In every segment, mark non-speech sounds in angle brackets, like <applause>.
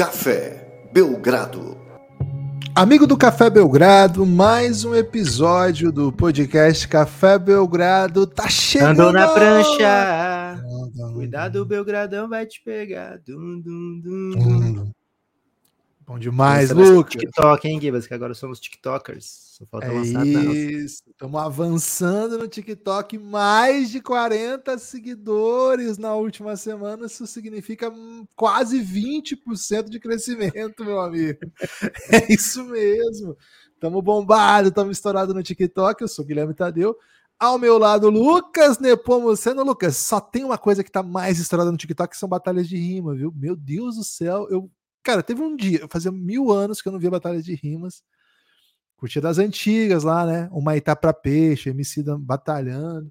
Café Belgrado. Amigo do Café Belgrado, mais um episódio do podcast Café Belgrado tá chegando. Andou na prancha. Cuidado, o Belgradão vai te pegar. Dum, dum, dum, dum. Bom demais, Lucas. TikTok, hein, Gibas? Que agora somos TikTokers. Só falta É lançar isso, estamos avançando no TikTok, mais de 40 seguidores na última semana, isso significa quase 20% de crescimento, meu amigo. <laughs> É isso mesmo. Estamos bombados, estamos estourados no TikTok, eu sou o Guilherme Tadeu. Ao meu lado, Lucas Nepomuceno. Lucas, só tem uma coisa que tá mais estourada no TikTok, que são batalhas de rima, viu? Meu Deus do céu, eu... Cara, teve um dia, fazia mil anos que eu não via batalhas de rimas. Curtia das antigas lá, né? Uma Itá pra peixe, MC batalhando.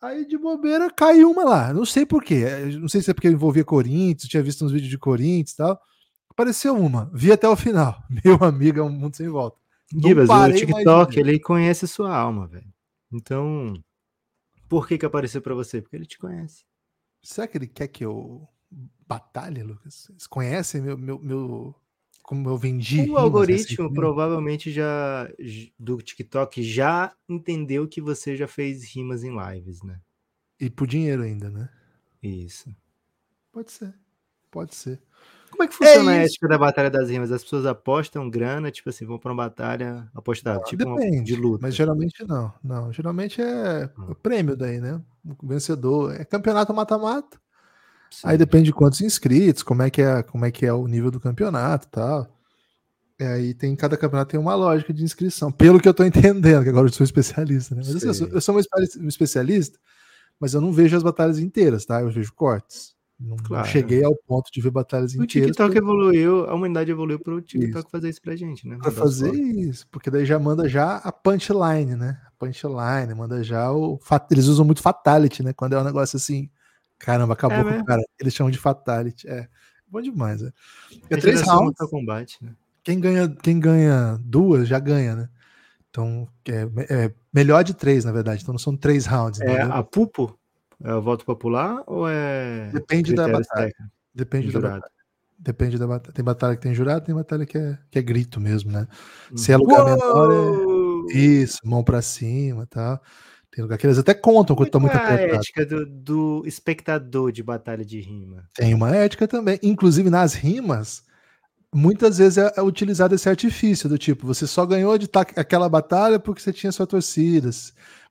Aí de bobeira caiu uma lá. Não sei por quê. eh, Não sei se é porque envolvia Corinthians, tinha visto uns vídeos de Corinthians e tal. Apareceu uma, vi até o final. <laughs> Meu amigo, é um mundo sem volta. Gibas, o TikTok, ele conhece sua alma, velho. Então, por que que apareceu pra você? Porque ele te conhece. Será que ele quer que eu batalhe, Lucas? Vocês conhecem meu, meu, meu- como eu vendi? O algoritmo provavelmente já do TikTok já entendeu que você já fez rimas em lives, né? E por dinheiro ainda, né? Isso. Pode ser. Pode ser. Como é que funciona a isso. ética da batalha das rimas? As pessoas apostam grana, tipo assim, vão pra uma batalha apostada, tipo uma Depende, de luta. mas geralmente não. Não, geralmente é Ah. o prêmio daí, né? O vencedor. É campeonato mata-mata. Sim. Aí depende de quantos inscritos, como é que é, como é, que é o nível do campeonato e tal. E aí tem cada campeonato tem uma lógica de inscrição, pelo que eu tô entendendo, que agora eu sou especialista, né? Mas assim, eu sou, um espe- especialista, mas eu não vejo as batalhas inteiras, tá? Eu vejo cortes. Não, Claro. cheguei ao ponto de ver batalhas O inteiras. TikTok porque- evoluiu, a humanidade evoluiu pro TikTok fazer isso pra gente, né? Mandar fazer isso, porque daí já manda já a punchline, né? A punchline, manda já o. Eles usam muito fatality, né? Quando é um negócio assim, caramba, acabou É com o mesmo? cara. Eles chamam de fatality. É bom demais, né? É A três rounds, Mortal Kombat, né? quem ganha, quem ganha duas já ganha, né? Então, é, é melhor de três, na verdade. Então não são três rounds. É a Pupo? É o voto popular ou é. Depende da batalha. técnicos, Depende da jurado? batalha. Depende da batalha. Tem batalha que tem jurado, tem batalha que é, que é grito mesmo, né? Hum. Se é lugar menor, é. Isso, mão pra cima e tal. Tem lugar que eles até contam quando tá Qual muito é a apertado. ética do, do espectador de batalha de rima? Tem uma ética também. Inclusive nas rimas, muitas vezes é, é utilizado esse artifício do tipo, você só ganhou de tá, aquela batalha porque você tinha sua torcida.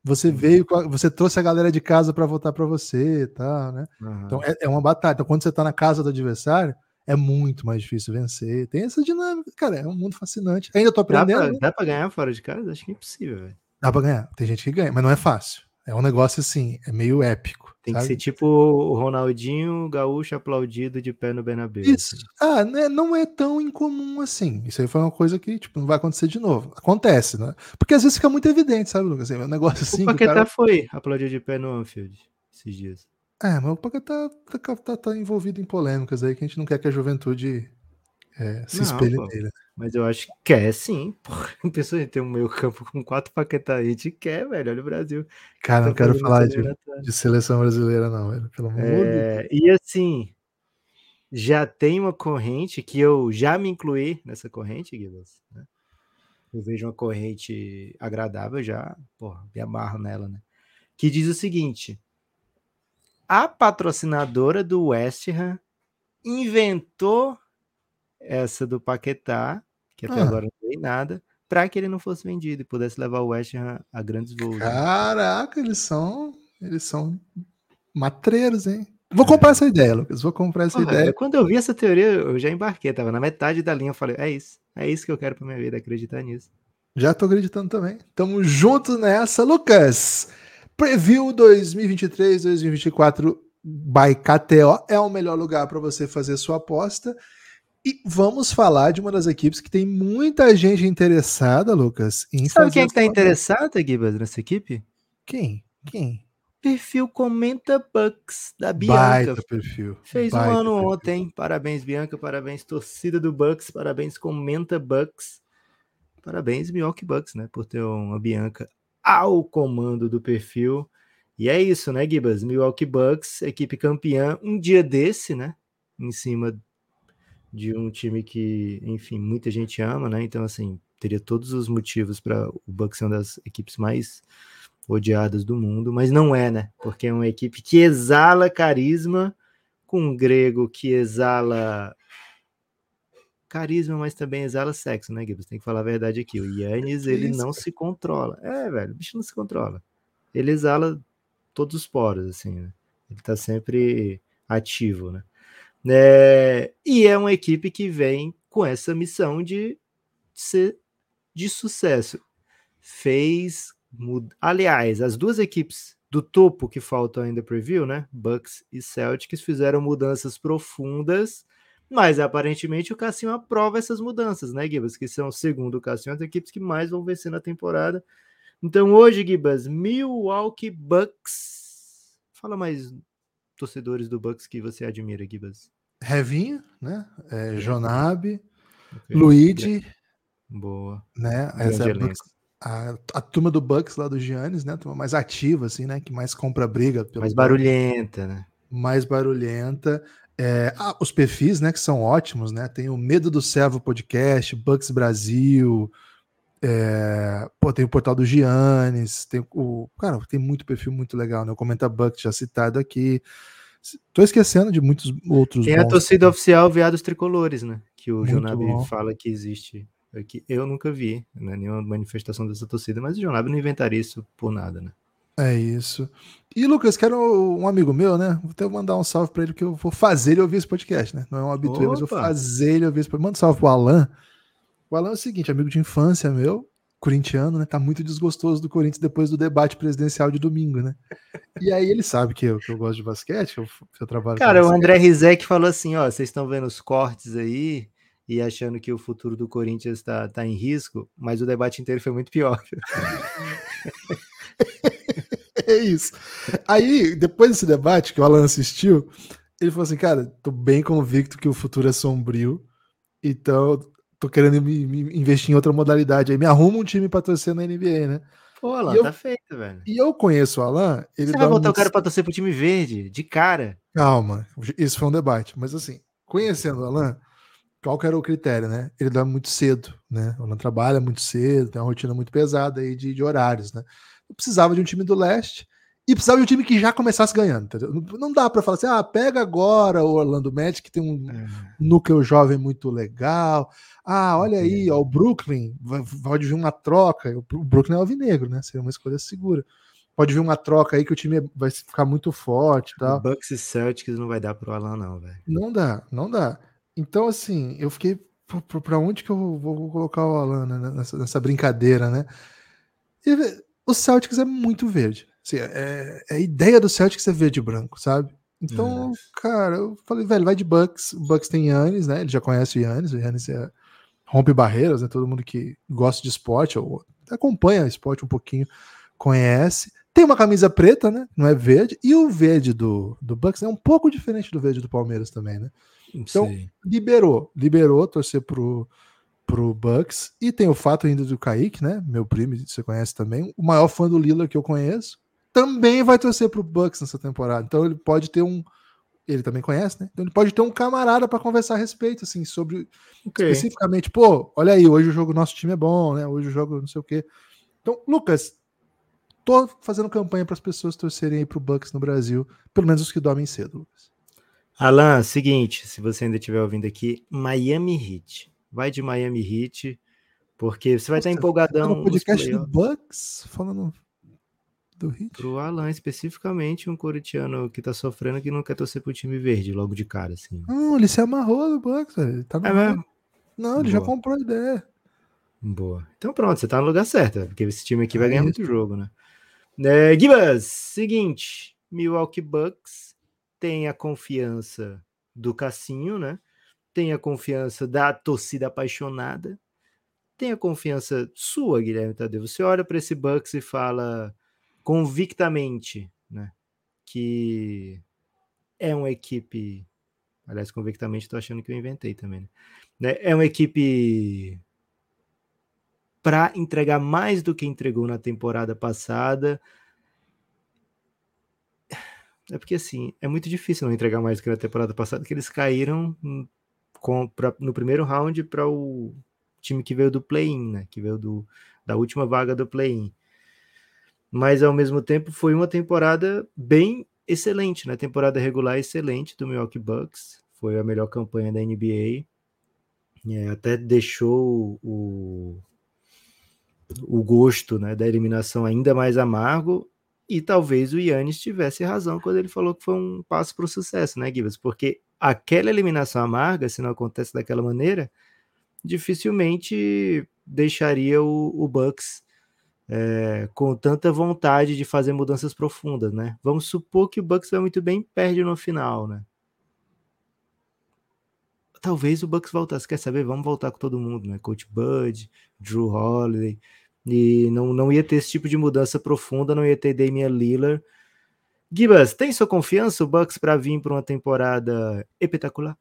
Você veio, com a- você trouxe a galera de casa para votar para você, e tal, né? Aham. Então é, é uma batalha. Então quando você tá na casa do adversário, é muito mais difícil vencer. Tem essa dinâmica, cara. É um mundo fascinante. Ainda tô dá, aprendendo. né? dá pra ganhar fora de casa? Acho que é impossível, velho. Dá pra ganhar. Tem gente que ganha, mas não é fácil. É um negócio assim, é meio épico. Tem que sabe? ser tipo o Ronaldinho gaúcho aplaudido de pé no Bernabéu. Isso. assim. Ah, né, não é tão incomum assim. Isso aí foi uma coisa que, tipo, não vai acontecer de novo. Acontece, né? Porque às vezes fica muito evidente, sabe, Lucas? É um negócio assim. o que o Paquetá cara... foi aplaudido de pé no Anfield esses dias. É, mas o Paquetá tá, tá, tá, tá envolvido em polêmicas aí que a gente não quer que a juventude é, se Não, espelhe pô. nele. Mas eu acho que quer sim. Porra, a pessoa ter um meio campo com quatro Paquetá aí, te quer, velho. Olha o Brasil. Cara, não Tá quero falar de, de seleção brasileira, não, velho. Pelo amor de Deus. É, e assim, já tem uma corrente que eu já me incluí nessa corrente, Guilherme. Né? Eu vejo uma corrente agradável já, porra, me amarro nela, né? Que diz o seguinte: a patrocinadora do West Ham inventou essa do Paquetá, que até Ah. agora não veio nada, para que ele não fosse vendido e pudesse levar o West Ham a grandes voos. né? Caraca, eles são. Eles são matreiros, hein? Vou comprar essa ideia, Lucas. Vou comprar essa ideia. Quando eu vi essa teoria, eu já embarquei, tava na metade da linha, eu falei, é isso, é isso que eu quero pra minha vida, acreditar nisso. Já tô acreditando também. Tamo juntos nessa. Lucas, Preview 2023-2024 by KTO é o melhor lugar para você fazer sua aposta. E vamos falar de uma das equipes que tem muita gente interessada, Lucas, em Sabe quem é que tá sua- interessado, Gibas, nessa equipe? Quem? Quem? Perfil Comenta Bucks, da Bianca. Baita perfil. Fez um baita ano perfil. ontem. Parabéns, Bianca. Parabéns, torcida do Bucks. Parabéns, Comenta Bucks. Parabéns, Milwaukee Bucks, né? Por ter uma Bianca ao comando do perfil. E é isso, né, Gibas? Milwaukee Bucks, equipe campeã, um dia desse, né? Em cima de um time que, enfim, muita gente ama, né? Então, assim, teria todos os motivos para o Bucks ser uma das equipes mais odiadas do mundo, mas não é, né? Porque é uma equipe que exala carisma, com um grego que exala carisma, mas também exala sexo, né, Gibbs? Tem que falar a verdade aqui. O Yannis, ele não se controla. É, velho, o bicho não se controla. Ele exala todos os poros, assim, né? Ele tá sempre ativo, né? É, e é uma equipe que vem com essa missão de ser de sucesso. Fez. Aliás, as duas equipes do topo que faltam ainda preview, né? Bucks e Celtics fizeram mudanças profundas, mas aparentemente o Cassinho aprova essas mudanças, né, Gibas? Que são, segundo o Cassinho, as equipes que mais vão vencer na temporada. Então hoje, Gibas, Milwaukee Bucks. Fala mais torcedores do Bucks que você admira, Gibas. Revinho, né? É, Jonab, okay. Luigi. Boa. Né? Essa é a, a, turma do Bucks lá do Giannis, né? A turma mais ativa, assim, né? Que mais compra briga. mais barulhenta, né? Mais barulhenta. É, ah, os perfis, né? Que são ótimos, né? Tem o Medo do Servo Podcast, Bucks Brasil. É, pô, tem o portal do Giannis, tem o. Cara, tem muito perfil muito legal, né? O Comenta Bucks já citado aqui. Tô esquecendo de muitos outros. Tem a torcida oficial Viados Tricolores, né? Que o Jonabi fala que existe. Aqui. Eu nunca vi né, nenhuma manifestação dessa torcida, mas o Jonabi não inventaria isso por nada, né? É isso. E Lucas, quero um amigo meu, né? Vou até mandar um salve para ele, que eu vou fazer ele ouvir esse podcast, né? Não é um habitué, mas eu vou fazer ele ouvir esse podcast. Manda um salve pro Alan. O Alan é o seguinte, amigo de infância meu, corintiano, né? Tá muito desgostoso do Corinthians depois do debate presidencial de domingo, né? E aí ele sabe que eu, que eu gosto de basquete, que eu, eu trabalho Cara, o André Rizek falou assim, ó, vocês estão vendo os cortes aí e achando que o futuro do Corinthians tá, tá em risco, mas o debate inteiro foi muito pior. <laughs> é isso. Aí, depois desse debate que o Alan assistiu, ele falou assim, cara, tô bem convicto que o futuro é sombrio, então tô querendo me, me investir em outra modalidade. Aí me arruma um time pra torcer na NBA, né? Pô, Alan, eu, tá feito, velho. E eu conheço o Alan. Ele Você vai botar um... o cara pra torcer pro time verde, de cara. Calma, isso foi um debate. Mas assim, conhecendo o Alan, qual que era o critério, né? Ele dorme muito cedo, né? O Alan trabalha muito cedo, tem uma rotina muito pesada aí de, de horários, né? Eu precisava de um time do leste e precisava de um time que já começasse ganhando. Entendeu? Não dá para falar assim, ah, pega agora o Orlando Magic, que tem um é. núcleo jovem muito legal. Ah, olha aí, ó, o Brooklyn, pode vir uma troca. O Brooklyn é alvinegro, né? Seria uma escolha segura. Pode vir uma troca aí que o time vai ficar muito forte e tal. Bucks e Celtics não vai dar pro Alan, não, velho. Não dá, não dá. Então, assim, eu fiquei. Para onde que eu vou colocar o Alan né, nessa, nessa brincadeira, né? E o Celtics é muito verde. Assim, é, é, a ideia do Celtics é verde e branco, sabe? Então, é. cara, eu falei, velho, vai de Bucks. O Bucks tem Yannis, né? Ele já conhece o Yannis. O Yannis é, rompe barreiras, né? Todo mundo que gosta de esporte ou acompanha esporte um pouquinho conhece. Tem uma camisa preta, né? Não é verde. E o verde do, do Bucks é um pouco diferente do verde do Palmeiras também, né? Então, Sim. liberou. Liberou torcer pro, pro Bucks. E tem o fato ainda do Kaique, né? Meu primo, você conhece também. O maior fã do Lila que eu conheço. Também vai torcer pro Bucks nessa temporada. Então ele pode ter um. Ele também conhece, né? Então ele pode ter um camarada para conversar a respeito, assim, sobre. Okay. Especificamente, pô, olha aí, hoje o jogo nosso time é bom, né? Hoje o jogo não sei o quê. Então, Lucas, tô fazendo campanha para as pessoas torcerem aí pro Bucks no Brasil, pelo menos os que dormem cedo, Lucas. Alan, seguinte, se você ainda estiver ouvindo aqui, Miami Heat. Vai de Miami Heat, porque você vai Nossa, estar empolgadão. No podcast do Bucks, falando do Heat. Pro Alan, especificamente, um corintiano que tá sofrendo que não quer torcer pro time verde logo de cara, assim. Não, ele se amarrou no Bucks, velho. Tá no é mesmo? Não, ele Boa. já comprou a ideia. Boa. Então pronto, você tá no lugar certo, porque esse time aqui é vai ganhar isso. muito jogo, né? É, Gibas, seguinte, Milwaukee Bucks tem a confiança do Cassinho, né? Tem a confiança da torcida apaixonada. Tem a confiança sua, Guilherme Tadeu. Você olha para esse Bucks e fala convictamente, né? Que é uma equipe. Aliás, convictamente, estou achando que eu inventei também. Né? É uma equipe para entregar mais do que entregou na temporada passada é porque assim, é muito difícil não entregar mais do que na temporada passada, que eles caíram com, pra, no primeiro round para o time que veio do play-in, né? Que veio do, da última vaga do play-in. Mas ao mesmo tempo foi uma temporada bem excelente, né? Temporada regular excelente do Milwaukee Bucks. Foi a melhor campanha da NBA. É, até deixou o, o gosto né, da eliminação ainda mais amargo. E talvez o Yannis tivesse razão quando ele falou que foi um passo para o sucesso, né, Gibbs? Porque aquela eliminação amarga, se não acontece daquela maneira, dificilmente deixaria o, o Bucks é, com tanta vontade de fazer mudanças profundas, né? Vamos supor que o Bucks vai muito bem perde no final, né? Talvez o Bucks voltasse, quer saber? Vamos voltar com todo mundo, né? Coach Bud, Drew Holiday, e não, não ia ter esse tipo de mudança profunda, não ia ter Damian Lillard. Gibas, tem sua confiança o Bucks para vir para uma temporada espetacular?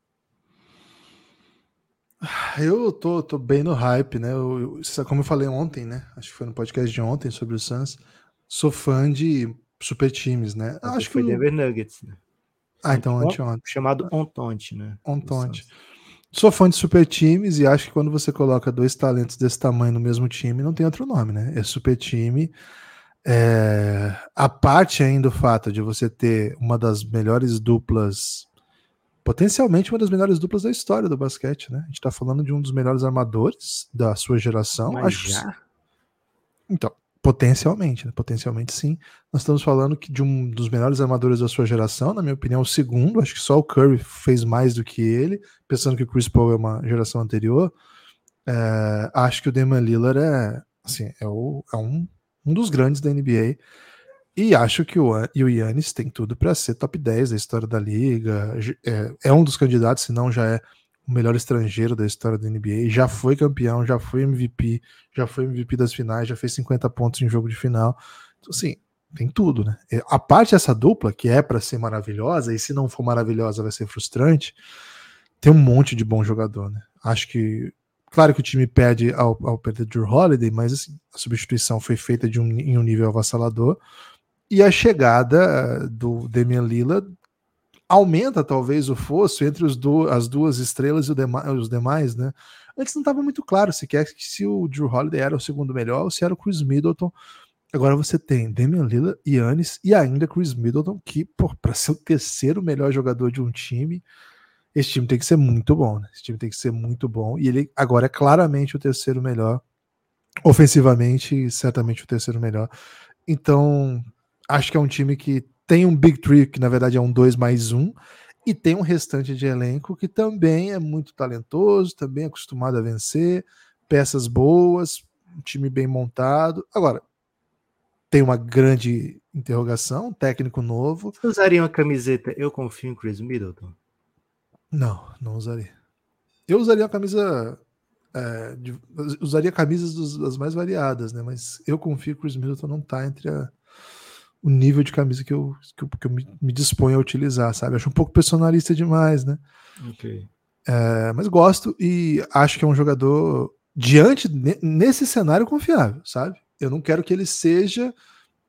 Eu tô, tô bem no hype, né? Eu, eu, como eu falei ontem, né? Acho que foi no podcast de ontem sobre o Suns. Sou fã de super times, né? Acho, Acho que foi o... Denver Nuggets, né? Ah, então anteontem. Chamado Ontonte, né? Ontonte. Sou fã de super times e acho que quando você coloca dois talentos desse tamanho no mesmo time, não tem outro nome, né? É super time. É... A parte ainda do fato de você ter uma das melhores duplas potencialmente uma das melhores duplas da história do basquete, né? A gente tá falando de um dos melhores armadores da sua geração. Mas acho já? Que... Então, potencialmente, né? Potencialmente sim. Nós estamos falando que de um dos melhores armadores da sua geração, na minha opinião, o segundo. Acho que só o Curry fez mais do que ele, pensando que o Chris Paul é uma geração anterior. É... acho que o Damian Lillard é, assim, é, o, é um, um dos grandes da NBA. E acho que o, e o Yannis tem tudo para ser top 10 da história da liga. É, é, um dos candidatos, se não já é o melhor estrangeiro da história da NBA. Já foi campeão, já foi MVP, já foi MVP das finais, já fez 50 pontos em jogo de final. Então, assim, tem tudo, né? A parte dessa dupla, que é para ser maravilhosa, e se não for maravilhosa vai ser frustrante, tem um monte de bom jogador, né? Acho que. Claro que o time perde ao, ao perder Drew Holiday, mas assim, a substituição foi feita de um, em um nível avassalador. E a chegada do Damian Lillard aumenta talvez o fosso entre do, as duas estrelas e os demais, né? Antes não estava muito claro se quer que se o Drew Holiday era o segundo melhor ou se era o Chris Middleton. Agora você tem Damian Lillard, Yannis e ainda Chris Middleton, que para ser o terceiro melhor jogador de um time, esse time tem que ser muito bom, né? Esse time tem que ser muito bom. E ele agora é claramente o terceiro melhor. Ofensivamente, certamente o terceiro melhor. Então, acho que é um time que tem um Big Three, que na verdade é um 2 mais 1, e tem um restante de elenco que também é muito talentoso, também é acostumado a vencer, peças boas, um time bem montado. Agora, tem uma grande interrogação, técnico novo. Você usaria uma camiseta Eu confio em Chris Middleton? Não, não usaria. Eu usaria uma camisa. É, de, usaria camisas dos, das mais variadas, né? Mas eu confio que Chris Middleton não tá entre a, o nível de camisa que eu, que eu, que eu me, me, disponho a utilizar, sabe? Acho um pouco personalista demais, né? Ok. É, mas gosto e acho que é um jogador diante nesse cenário confiável, sabe? Eu não quero que ele seja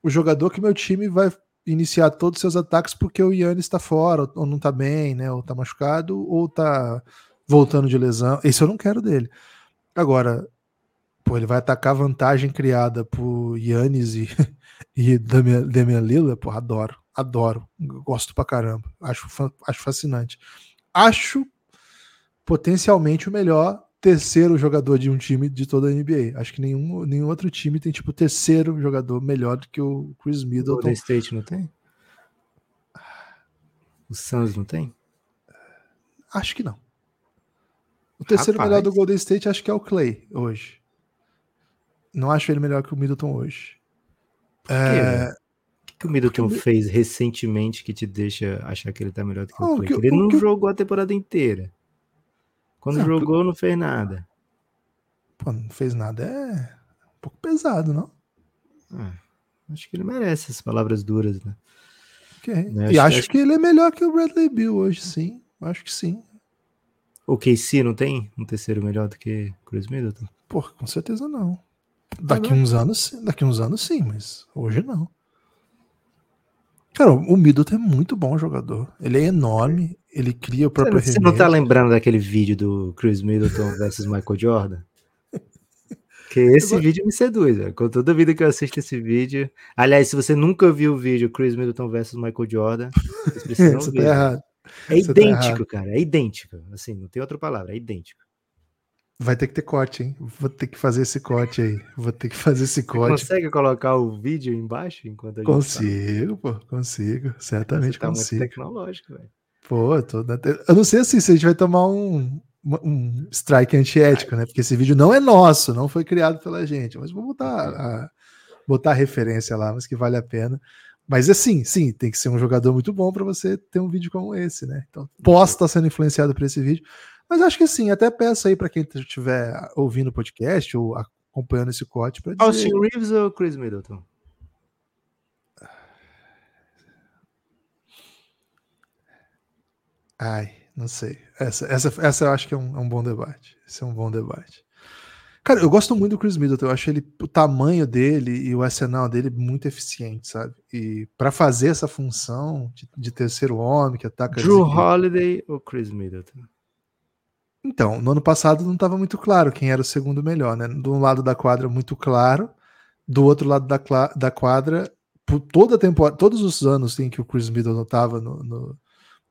o jogador que meu time vai iniciar todos os seus ataques porque o Yannis está fora, ou não está bem, né? Ou está machucado, ou está voltando de lesão. Esse eu não quero dele. Agora, pô, ele vai atacar a vantagem criada por Yannis e, <laughs> e Damian, Lillard, pô, adoro, adoro, gosto pra caramba, acho, acho fascinante. Acho potencialmente o melhor terceiro jogador de um time de toda a NBA. Acho que nenhum, nenhum outro time tem tipo terceiro jogador melhor do que o Chris Middleton. O Golden State não tem? O Suns não tem? Acho que não. O terceiro Rapaz. melhor do Golden State acho que é o Clay hoje. Não acho ele melhor que o Middleton hoje. O que, que o Middleton Porque... fez recentemente que te deixa achar que ele tá melhor do que o Clay? Ele não que... jogou a temporada inteira. Quando não, jogou, não fez nada. Pô, não fez nada é um pouco pesado, não? Ah, acho que ele merece essas palavras duras, né? Okay. Né? E acho, acho que ele é melhor que o Bradley Bill hoje, sim. Acho que sim. O KC não tem um terceiro melhor do que Chris Middleton? Pô, com certeza não. Daqui uns anos, daqui uns anos sim, mas hoje não. Cara, o Middleton é muito bom jogador. Ele é enorme, ele cria o próprio Você, você não tá lembrando daquele vídeo do Chris Middleton <laughs> versus Michael Jordan? Que esse vídeo me seduz, velho. Com toda vida que eu assisto esse vídeo. Aliás, se você nunca viu o vídeo Chris Middleton versus Michael Jordan, vocês precisam <laughs> Você ver. tá. É Você tá idêntico, errado. cara. É idêntico. Assim, não tem outra palavra. É idêntico. Vai ter que ter corte, hein? Vou ter que fazer esse corte aí. Vou ter que fazer esse Você corte. consegue colocar o vídeo embaixo enquanto a gente? Consigo, pô, consigo. Certamente Você tá muito consigo. tecnológico, velho. Pô, eu, tô na eu não sei assim se a gente vai tomar um, um strike antiético, né? Porque esse vídeo não é nosso, não foi criado pela gente. Mas vou botar a, botar a referência lá, mas que vale a pena. Mas assim, sim, tem que ser um jogador muito bom para você ter um vídeo como esse, né? Então, posso estar sendo influenciado por esse vídeo. Mas acho que sim, até peço aí para quem estiver ouvindo o podcast ou acompanhando esse corte para dizer. Austin Reeves ou Chris Middleton? Ai, não sei. Essa, essa, essa eu acho que é um, é um bom debate. Esse é um bom debate. Cara, eu gosto muito do Chris Middleton. Eu acho ele, o tamanho dele e o arsenal dele muito eficiente, sabe? E para fazer essa função de, de terceiro homem que ataca. Drew Holiday ou Chris Middleton? Então, no ano passado não estava muito claro quem era o segundo melhor, né? Do lado da quadra, muito claro. Do outro lado da, da quadra, por toda temporada, todos os anos em que o Chris Middleton estava no, no,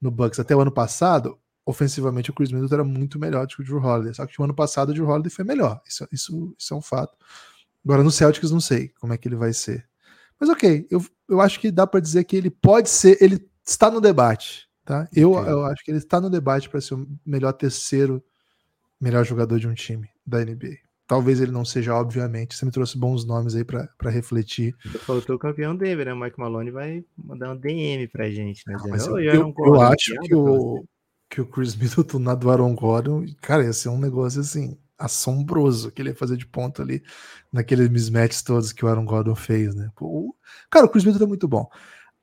no Bucks até o ano passado, ofensivamente o Chris Middleton era muito melhor do que o Drew Holiday. Só que o ano passado o Drew Holiday foi melhor. Isso, isso, isso é um fato. Agora no Celtics não sei como é que ele vai ser. Mas ok, eu, eu acho que dá para dizer que ele pode ser, ele está no debate, tá? Eu, eu acho que ele está no debate para ser o melhor terceiro melhor jogador de um time da NBA. Talvez ele não seja, obviamente. Você me trouxe bons nomes aí para refletir. Faltou o campeão Denver, né? O Mike Malone vai mandar um DM pra gente, né? Não, dizendo, mas eu, "Ô, eu- eu Gordon, acho que o, que o Chris <laughs> Middleton na do Aaron Gordon, cara, ia ser um negócio assim, assombroso que ele ia fazer de ponto ali naqueles mismatches todos que o Aaron Gordon fez, né? Pô, cara, o Chris Middleton é muito bom.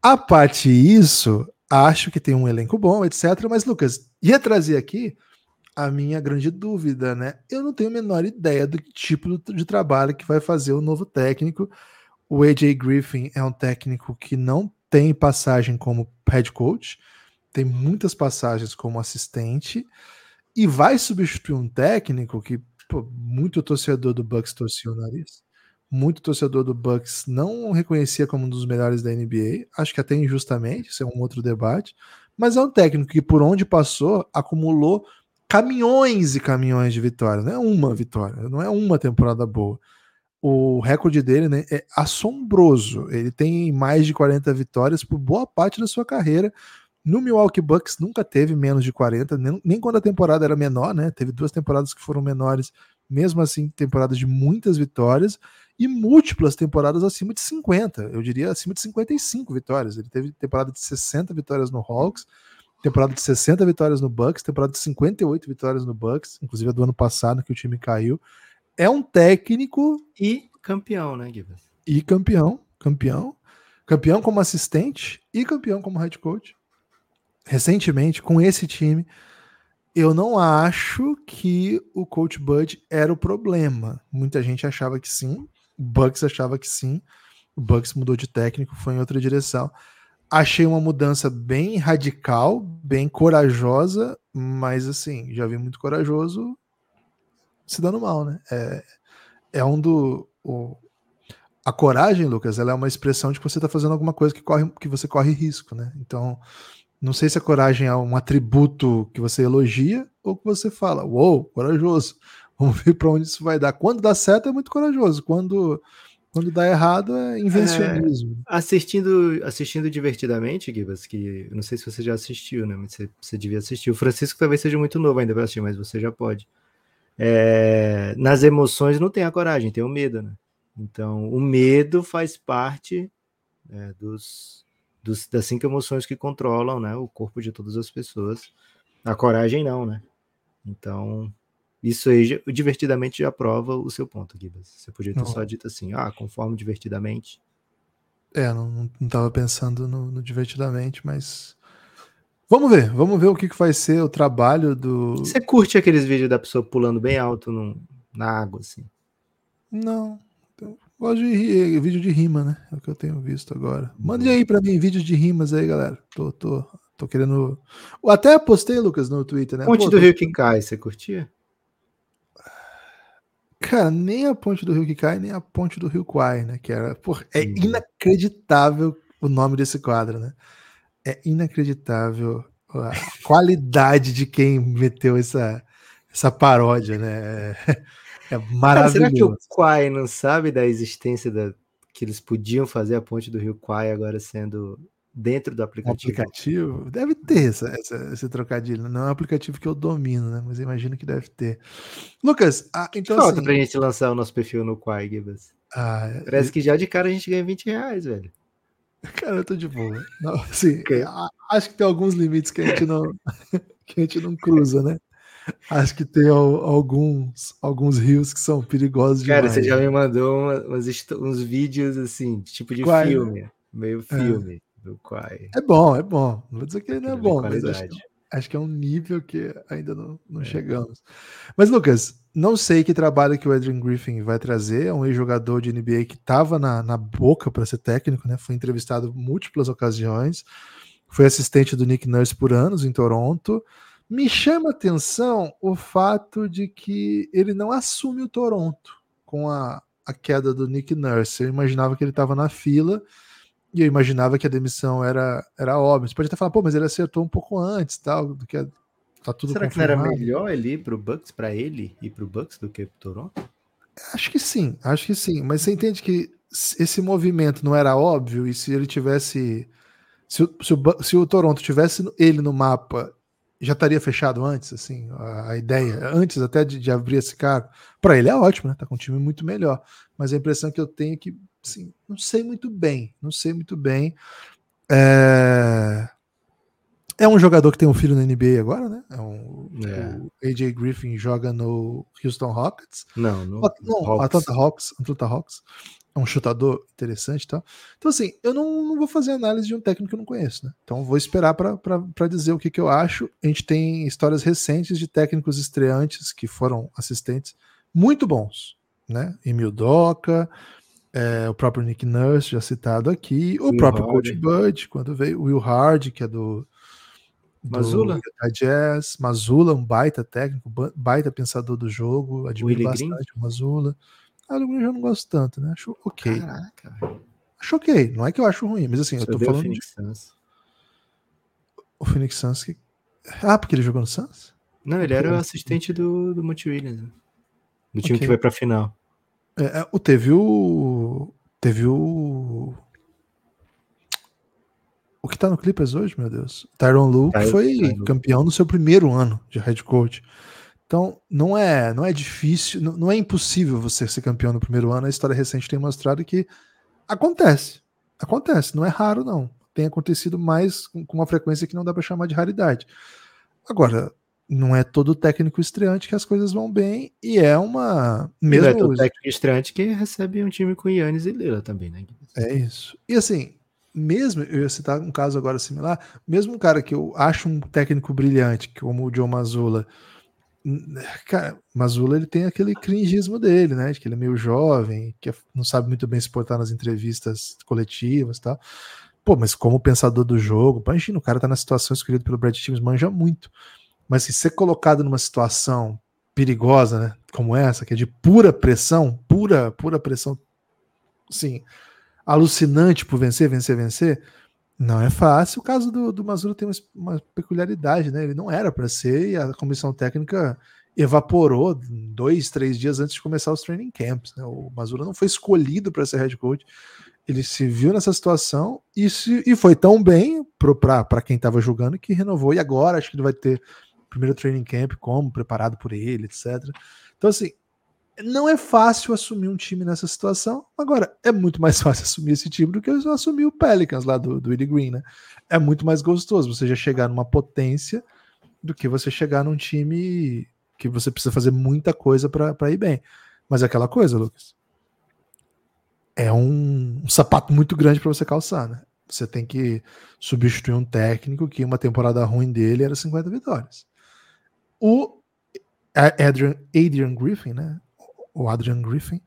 A parte isso, acho que tem um elenco bom, etc. Mas, Lucas, ia trazer aqui a minha grande dúvida, né? Eu não tenho a menor ideia do tipo de trabalho que vai fazer o novo técnico. O AJ Griffin é um técnico que não tem passagem como head coach, tem muitas passagens como assistente e vai substituir um técnico que pô, muito torcedor do Bucks torcia o nariz. Muito torcedor do Bucks não reconhecia como um dos melhores da NBA, acho que até injustamente, isso é um outro debate, mas é um técnico que por onde passou acumulou caminhões e caminhões de vitórias, não é uma vitória, não é uma temporada boa. O recorde dele né, é assombroso. Ele tem mais de 40 vitórias por boa parte da sua carreira. No Milwaukee Bucks nunca teve menos de 40, nem, nem quando a temporada era menor, né? Teve duas temporadas que foram menores, mesmo assim, temporadas de muitas vitórias e múltiplas temporadas acima de 50, eu diria acima de 55 vitórias. Ele teve temporada de 60 vitórias no Hawks, temporada de 60 vitórias no Bucks, temporada de 58 vitórias no Bucks, inclusive a do ano passado que o time caiu. É um técnico E campeão, né, Gibas? e campeão, campeão, campeão como assistente e campeão como head coach. Recentemente, com esse time, eu não acho que o coach Bud era o problema. Muita gente achava que sim, o Bucks achava que sim. O Bucks mudou de técnico, foi em outra direção. Achei uma mudança bem radical, bem corajosa, mas assim, já vi muito corajoso se dando mal, né? É, é um do. O, a coragem, Lucas, ela é uma expressão de que você está fazendo alguma coisa que, corre, que você corre risco, né? Então, não sei se a coragem é um atributo que você elogia ou que você fala, uou, wow, corajoso. Vamos ver para onde isso vai dar. Quando dá certo é muito corajoso. Quando quando dá errado é invencionismo. É, assistindo, assistindo divertidamente, Gibas, que não sei se você já assistiu, né? Mas você, você devia assistir. O Francisco talvez seja muito novo ainda para assistir, mas você já pode. É, nas emoções não tem a coragem, tem o medo, né? Então, o medo faz parte é, dos, dos, das cinco emoções que controlam né, o corpo de todas as pessoas. A coragem não, né? Então, isso aí divertidamente já prova o seu ponto, Gibas. Você podia ter Não. só dito assim, ah, conforme divertidamente. É, não, não, não tava pensando no, no divertidamente, mas. Vamos ver, vamos ver o que, que vai ser o trabalho do. Você curte aqueles vídeos da pessoa pulando bem alto no, na água, assim? Não. Gosto de ri- vídeo de rima, né? É o que eu tenho visto agora. Mande aí pra mim vídeos de rimas aí, galera. Tô, tô, tô querendo. Eu até postei, Lucas, no Twitter, né? Ponte Pô, do tô- Rio que cai, você curtia? Cara, nem a ponte do Rio que cai, nem a ponte do Rio Quai, né? Que era. Porra, é Uhum. inacreditável o nome desse quadro, né? É inacreditável a qualidade de quem meteu essa, essa paródia, né? É, é Cara, maravilhoso. será que o Quai não sabe da existência da que eles podiam fazer a ponte do Rio Quai agora sendo dentro do aplicativo? aplicativo? Deve ter essa, essa- esse trocadilho. Não é um aplicativo que eu domino, né? Mas imagino que deve ter. Lucas, ah, então Falta assim. pra gente lançar o nosso perfil no Quai, Gibas. ah, Parece que já de cara a gente ganha 20 reais, velho. <laughs> Cara, eu tô de boa. Não, assim, acho que tem alguns limites que a gente não, <laughs> que a gente não cruza, né? Acho que tem al- alguns, alguns rios que são perigosos Cara, demais. você já me mandou uma- umas uns vídeos assim, tipo de né? filme, meio filme do Quai. É bom, é bom. Não vou dizer que ele não é bom, mas acho que, qualidade. acho que é um nível que ainda não, não É. chegamos. Mas, Lucas, não sei que trabalho que o Adrian Griffin vai trazer. É um ex-jogador de NBA que estava na, na boca para ser técnico, né? Foi entrevistado múltiplas ocasiões. Foi assistente do Nick Nurse por anos em Toronto. Me chama a atenção o fato de que ele não assume o Toronto com a, a queda do Nick Nurse. Eu imaginava que ele estava na fila e eu imaginava que a demissão era, era óbvia. Você pode até falar, pô, mas ele acertou um pouco antes, tal, do que a- tá tudo Será que não era confirmado. melhor ele ir pro Bucks pra ele ir pro Bucks do que pro Toronto? Acho que sim, acho que sim. Mas você entende que esse movimento não era óbvio e se ele tivesse. Se o, se o, se o Toronto tivesse ele no mapa, já estaria fechado antes, assim, a, a ideia, antes até de, de abrir esse cargo. Para ele é ótimo, né? Tá com um time muito melhor. Mas a impressão que eu tenho é que, assim, não sei muito bem, não sei muito bem. É, é um jogador que tem um filho na NBA agora, né? É um, É. O AJ Griffin joga no Houston Rockets. Não, não. At- Não, Hawks. Atlanta Hawks, Atlanta Hawks. É um chutador interessante tal. Então, assim, eu não, não vou fazer análise de um técnico que eu não conheço, né? Então, vou esperar para dizer o que, que eu acho. A gente tem histórias recentes de técnicos estreantes que foram assistentes muito bons, né? Emil Doca, é, o próprio Nick Nurse, já citado aqui, o Will próprio Hardy. Coach Bud, quando veio, o Will Hard, que é do. do Mazzulla. Utah Jazz, Mazula, um baita técnico, ba- baita pensador do jogo, admiro Willie Green? bastante o Mazula. Ah, o Green eu já não gosto tanto, né? Acho ok. Caraca, Acho ok. Não é que eu acho ruim, mas assim, eu tô deu o falando Phoenix de Suns. o Phoenix Suns que. Ah, porque ele jogou no Suns? Não, ele era o assistente do, do Monte Williams. né? Do time Ok. que foi pra final. É, é, o teve o. Teve o. O que tá no Clippers hoje, meu Deus? Tyron Lu, que Tyron- foi Tyron. campeão no seu primeiro ano de head coach. Então, não é, não é difícil, não, não é impossível você ser campeão no primeiro ano. A história recente tem mostrado que acontece. Acontece, não é raro, não. Tem acontecido mais com, com uma frequência que não dá para chamar de raridade. Agora, não é todo técnico estreante que as coisas vão bem e é uma. Mesmo é o os- técnico estreante que recebe um time com Yannis e Lila também, né? É isso. E assim, mesmo, eu ia citar um caso agora similar, mesmo um cara que eu acho um técnico brilhante, como o Joe Mazzulla, n- cara, Mazzulla ele tem aquele cringismo dele, né, de que ele é meio jovem, que é- não sabe muito bem se portar nas entrevistas coletivas e tal. Pô, mas como pensador do jogo, imagina, o cara tá na situação escolhida pelo Brad Stevens, manja muito. Mas se ser colocado numa situação perigosa, né, como essa, que é de pura pressão, pura, pura pressão, sim, alucinante por vencer, vencer, vencer, não é fácil. O caso do, do Mazzulla tem uma, uma peculiaridade, né? Ele não era para ser e a comissão técnica evaporou dois, três dias antes de começar os training camps. Né? O Mazzulla não foi escolhido para ser head coach. Ele se viu nessa situação e, se, e foi tão bem para quem estava julgando que renovou. E agora acho que ele vai ter primeiro training camp como preparado por ele, etc. Então, assim, não é fácil assumir um time nessa situação. Agora, é muito mais <laughs> fácil assumir esse time do que assumir o Pelicans lá do, do Willie Green, né? É muito mais gostoso você já chegar numa potência do que você chegar num time que você precisa fazer muita coisa para ir bem. Mas é aquela coisa, Lucas. É um, um sapato muito grande para você calçar, né? Você tem que substituir um técnico que uma temporada ruim dele era 50 vitórias. O Adrian, Adrian Griffin, né? O Adrian Griffin,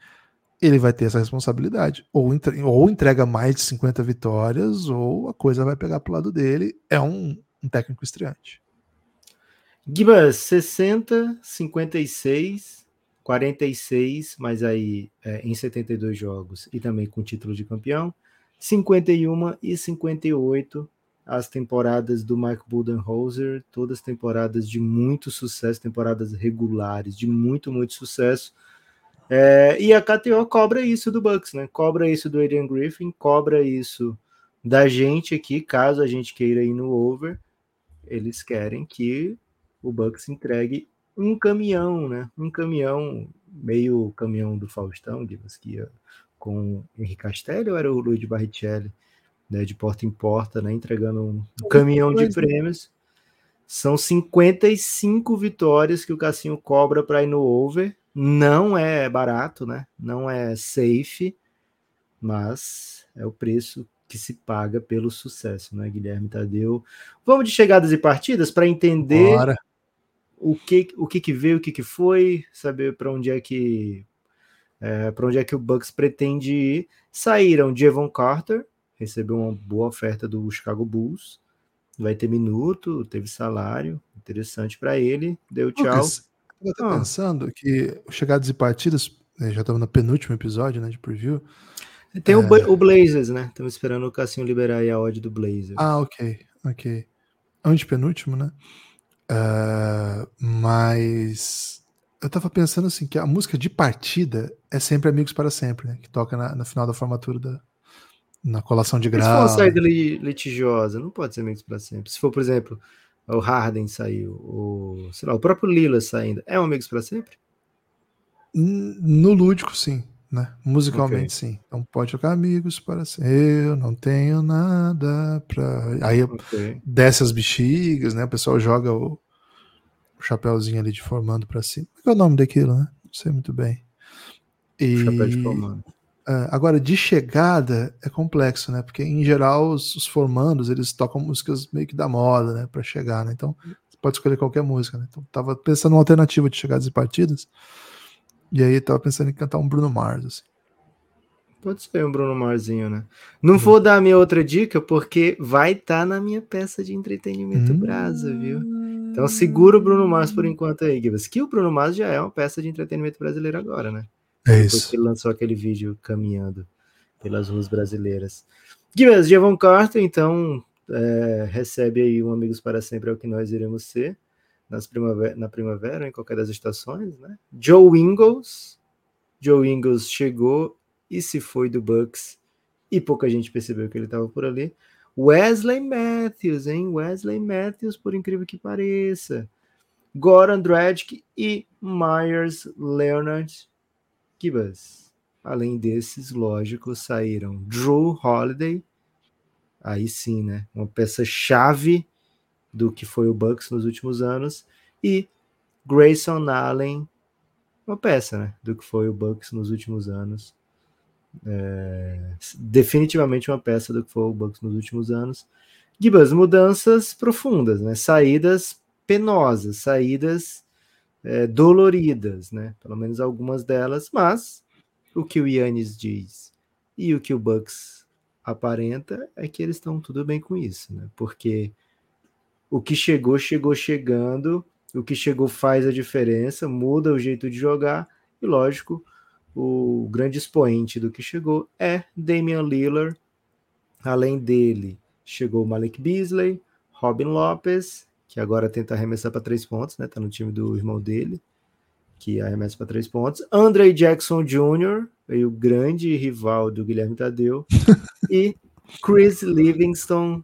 ele vai ter essa responsabilidade. Ou, entre, ou entrega mais de 50 vitórias, ou a coisa vai pegar pro lado dele. É um, um técnico estreante. Gibas, 60, 56, 46, mas aí é, em 72 jogos e também com título de campeão. 51 e 58, as temporadas do Mike Budenholzer, todas temporadas de muito sucesso, temporadas regulares, de muito, muito sucesso. É, e a KTO cobra isso do Bucks, né? Cobra isso do Adrian Griffin, cobra isso da gente aqui, caso a gente queira ir no over. Eles querem que o Bucks entregue um caminhão, né? Um caminhão, meio caminhão do Faustão, que ia com Henrique Castelli ou era o Luiz Barrichelli, né? De porta em porta, né? Entregando um caminhão de prêmios. São 55 vitórias que o Cassinho cobra para ir no over. Não é barato, né? Não é safe, mas é o preço que se paga pelo sucesso, né, Guilherme Tadeu? Vamos de chegadas e partidas para entender Bora o que o que, que veio, o que, que foi, saber para onde é que é, para onde é que o Bucks pretende ir. Saíram Javon Carter, recebeu uma boa oferta do Chicago Bulls, vai ter minuto, teve salário, interessante para ele, deu tchau. Lucas, eu tô ah. pensando que chegadas e partidas, né, já estamos no penúltimo episódio, né, de preview. Tem é... o, o, Blazers, né? Estamos esperando o Cassinho liberar aí a odd do Blazers. Ah, ok, ok. Antepenúltimo, né? Uh, mas eu tava pensando assim que a música de partida é sempre Amigos para Sempre, né? Que toca na, no final da formatura da na colação de grau. Se for uma saída litigiosa, não pode ser Amigos para Sempre. Se for, por exemplo, o Harden saiu, o, sei lá, o próprio Lila saindo, é um Amigos para Sempre? No lúdico, sim né? Musicalmente, okay. sim. Então pode tocar amigos para ser. Eu não tenho nada para. Aí okay. desce as bexigas, né? O pessoal joga o, o chapéuzinho ali de formando para cima. Qual é o nome daquilo, né? Não sei muito bem. E... Chapéu de formando. Uh, agora, de chegada é complexo, né? Porque em geral os, os, formandos eles tocam músicas meio que da moda, né? Para chegar, né? Então você pode escolher qualquer música, né? Então tava pensando uma alternativa de chegadas e partidas. E aí tava pensando em cantar um Bruno Mars, assim. Pode ser um Bruno Marzinho, né? Não uhum. vou dar a minha outra dica, porque vai estar tá na minha peça de entretenimento uhum. brasa, viu? Então segura o Bruno Mars por enquanto aí, Gibas. Que o Bruno Mars já é uma peça de entretenimento brasileiro agora, né? É isso. Depois que ele lançou aquele vídeo caminhando pelas ruas brasileiras. Gibas, Javon Carter, então, é, recebe aí um Amigos para Sempre, é o que nós iremos ser nas primavera, na primavera, em qualquer das estações, né? Joe Ingles, Joe Ingles chegou e se foi do Bucks e pouca gente percebeu que ele estava por ali. Wesley Matthews, hein? Wesley Matthews, por incrível que pareça. Goran Dragic e Myers Leonard Kibas. Além desses, lógico, saíram Drew Holiday, aí sim, né? Uma peça chave do que foi o Bucks nos últimos anos, e Grayson Allen, uma peça né, do que foi o Bucks nos últimos anos. É, definitivamente uma peça do que foi o Bucks nos últimos anos. Gibas, mudanças profundas, né? saídas penosas, saídas é, doloridas, né? pelo menos algumas delas, mas o que o Yannis diz e o que o Bucks aparenta é que eles estão tudo bem com isso, né? porque o que chegou, chegou chegando, o que chegou faz a diferença, muda o jeito de jogar, e lógico, o grande expoente do que chegou é Damian Lillard. Além dele, chegou Malik Beasley, Robin Lopes, que agora tenta arremessar para três pontos, né? Tá no time do irmão dele, que arremessa para três pontos. Andre Jackson Jr., o grande rival do Guilherme Tadeu, <laughs> e Chris Livingston,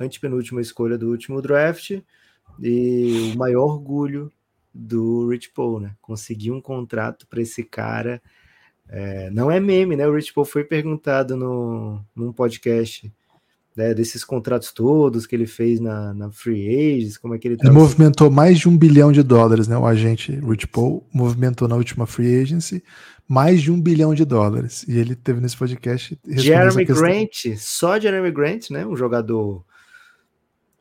antepenúltima escolha do último draft e o maior orgulho do Rich Paul, né? Conseguir um contrato para esse cara. É, não é meme, né? O Rich Paul foi perguntado no, num podcast né, desses contratos todos que ele fez na, na Free Agents, como é que ele Ele movimentou mais de um bilhão de dólares, né? O agente Rich Paul movimentou na última Free Agency mais de um bilhão de dólares. E ele teve nesse podcast. Jeremy Grant, só Jeremy Grant, né? Um jogador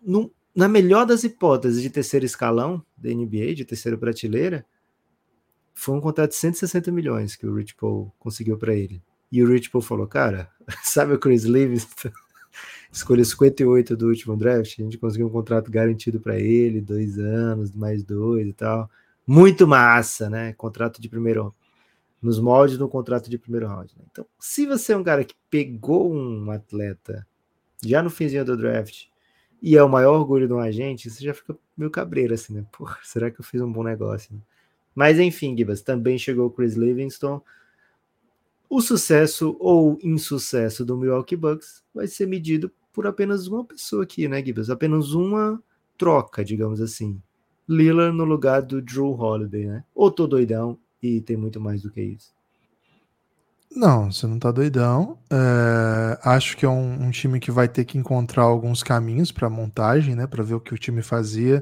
no, na melhor das hipóteses de terceiro escalão da NBA, de terceira prateleira, foi um contrato de 160 milhões que o Rich Paul conseguiu para ele. E o Rich Paul falou, cara, <laughs> sabe o Chris Livingston? Escolha 58 do último draft, a gente conseguiu um contrato garantido para ele, dois anos, mais dois e tal. Muito massa, né? Contrato de primeiro nos moldes do contrato de primeiro round. Né? Então, se você é um cara que pegou um atleta já no finzinho do draft e é o maior orgulho de um agente, você já fica meio cabreiro assim, né? Porra, será que eu fiz um bom negócio? Né? Mas enfim, Gibas, também chegou o Chris Livingston. O sucesso ou insucesso do Milwaukee Bucks vai ser medido por apenas uma pessoa aqui, né, Gibas? Apenas uma troca, digamos assim. Lillard no lugar do Drew Holiday, né? Ou tô doidão e tem muito mais do que isso. Não, você não tá doidão. É, acho que é um, um, time que vai ter que encontrar alguns caminhos para montagem, né? Para ver o que o time fazia.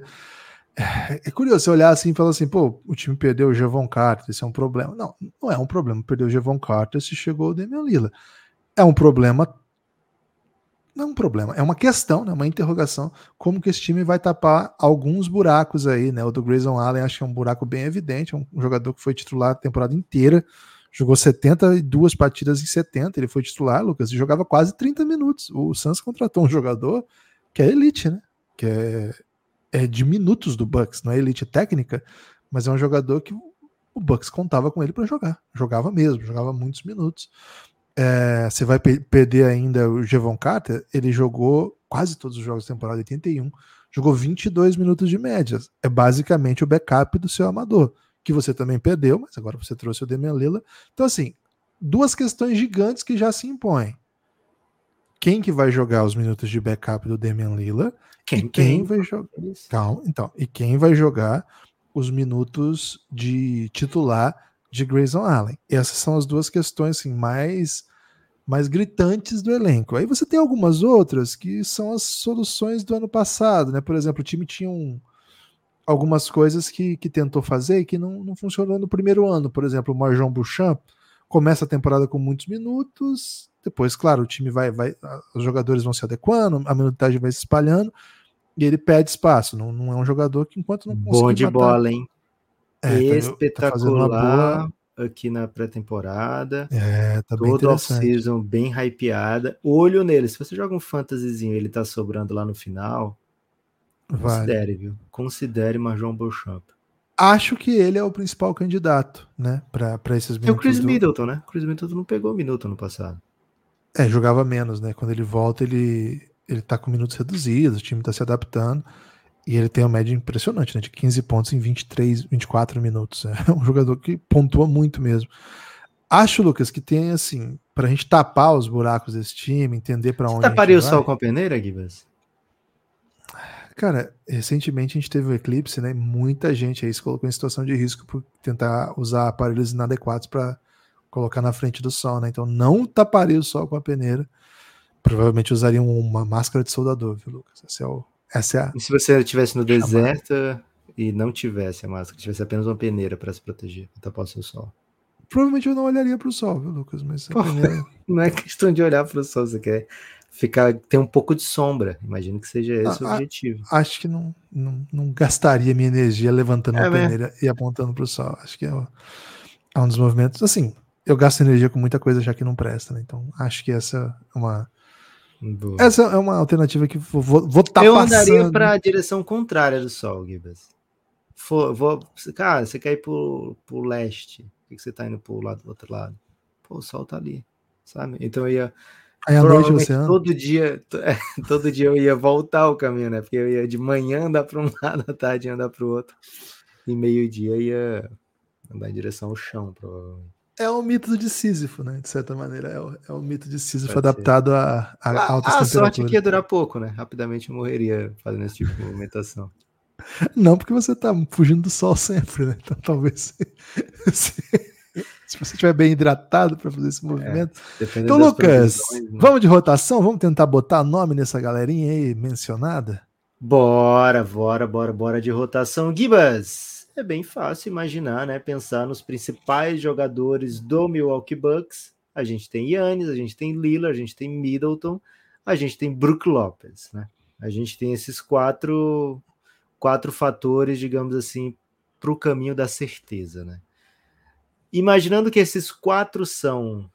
É, é curioso você olhar assim e falar assim, pô, o time perdeu o Javon Carter, isso é um problema. Não, não é um problema perder o Javon Carter se chegou o Damian Lillard. É um problema não é um problema, é uma questão, né, uma interrogação, como que esse time vai tapar alguns buracos aí, né? O do Grayson Allen acho que é um buraco bem evidente, é um jogador que foi titular a temporada inteira, jogou 72 partidas em 70, ele foi titular, Lucas, e jogava quase 30 minutos. O Suns contratou um jogador que é elite, né? Que é, é de minutos do Bucks, não é elite técnica, mas é um jogador que o Bucks contava com ele para jogar, jogava mesmo, jogava muitos minutos é, você vai per perder ainda o Jevon Carter, ele jogou quase todos os jogos da temporada 81, jogou 22 minutos de média. É basicamente o backup do seu amador, que você também perdeu, mas agora você trouxe o Demian Lillard. Então, assim, duas questões gigantes que já se impõem. Quem que vai jogar os minutos de backup do Damian Lillard? Quem, e quem vai jogar? Calma, então. E quem vai jogar os minutos de titular de Grayson Allen? Essas são as duas questões assim, mais mais gritantes do elenco. Aí você tem algumas outras que são as soluções do ano passado, né? Por exemplo, o time tinha um, algumas coisas que, que tentou fazer e que não, não funcionou no primeiro ano. Por exemplo, o Marjon Bouchamp começa a temporada com muitos minutos, depois, claro, o time vai, vai, os jogadores vão se adequando, a minutagem vai se espalhando e ele pede espaço. Não, não é um jogador que enquanto não consegue Bom de matar, bola, hein? É, Espetacular. Tá, tá aqui na pré-temporada. É, tá bem Todo off-season bem hypeada. Olho nele. Se você joga um fantasyzinho ele tá sobrando lá no final, vale. considere, viu? Considere Marjon Beauchamp. Acho que ele é o principal candidato, né, para esses minutos. É o Chris do... Middleton, né? O Chris Middleton não pegou minuto no passado. É, jogava menos, né? Quando ele volta, ele ele tá com minutos reduzidos, o time tá se adaptando. E ele tem uma média impressionante, né? De 15 pontos em 23, 24 minutos. <laughs> É um jogador que pontua muito mesmo. Acho, Lucas, que tem assim, pra gente tapar os buracos desse time, entender para onde. Taparia o sol com a peneira, Gibas? Cara, recentemente a gente teve o um eclipse, né? Muita gente aí se colocou em situação de risco por tentar usar aparelhos inadequados para colocar na frente do sol, né? Então não taparia o sol com a peneira. Provavelmente usariam uma máscara de soldador, viu, Lucas? Esse é o, essa é a... E se você estivesse no deserto e não tivesse a máscara, tivesse apenas uma peneira para se proteger, tapar o seu sol? Provavelmente eu não olharia para o sol, viu, Lucas? Mas Pô, peneira... <laughs> não é questão de olhar para o sol, você quer ficar ter um pouco de sombra. Imagino que seja esse ah, o objetivo. Acho que não, não, não, gastaria minha energia levantando é, uma peneira e apontando para o sol. Acho que é, é, um dos movimentos. Assim, eu gasto energia com muita coisa já que não presta, né? Então acho que essa é uma Boa. Essa é uma alternativa que vou, vou tá Eu passando. andaria para a direção contrária do Sol, Gibas. For, vou, cara, você quer ir pro, pro leste. Por que você tá indo pro lado do outro lado? Pô, o Sol tá ali, sabe? Então eu ia. Aí à noite você anda? Todo dia, <laughs> é, todo dia eu ia voltar o caminho, né? Porque eu ia de manhã andar para um <laughs> lado, à tarde andar para o outro. E meio-dia ia andar em direção ao chão, provavelmente é o mito de Sísifo, né? De certa maneira, é o, é o mito de Sísifo Pode adaptado a, a, a altas a, temperaturas. A sorte que ia durar pouco, né? Rapidamente eu morreria fazendo esse tipo de movimentação. <laughs> Não, porque você tá fugindo do sol sempre, né? Então talvez se, se você estiver bem hidratado para fazer esse é, movimento. É, então, Lucas, né? vamos de rotação? Vamos tentar botar nome nessa galerinha aí mencionada? Bora, bora, bora, bora de rotação. Gibas! É bem fácil imaginar, né? Pensar nos principais jogadores do Milwaukee Bucks. A gente tem Yannis, a gente tem Lillard, a gente tem Middleton, a gente tem Brook Lopez, né? A gente tem esses quatro, quatro fatores, digamos assim, para o caminho da certeza, né? imaginando que esses quatro são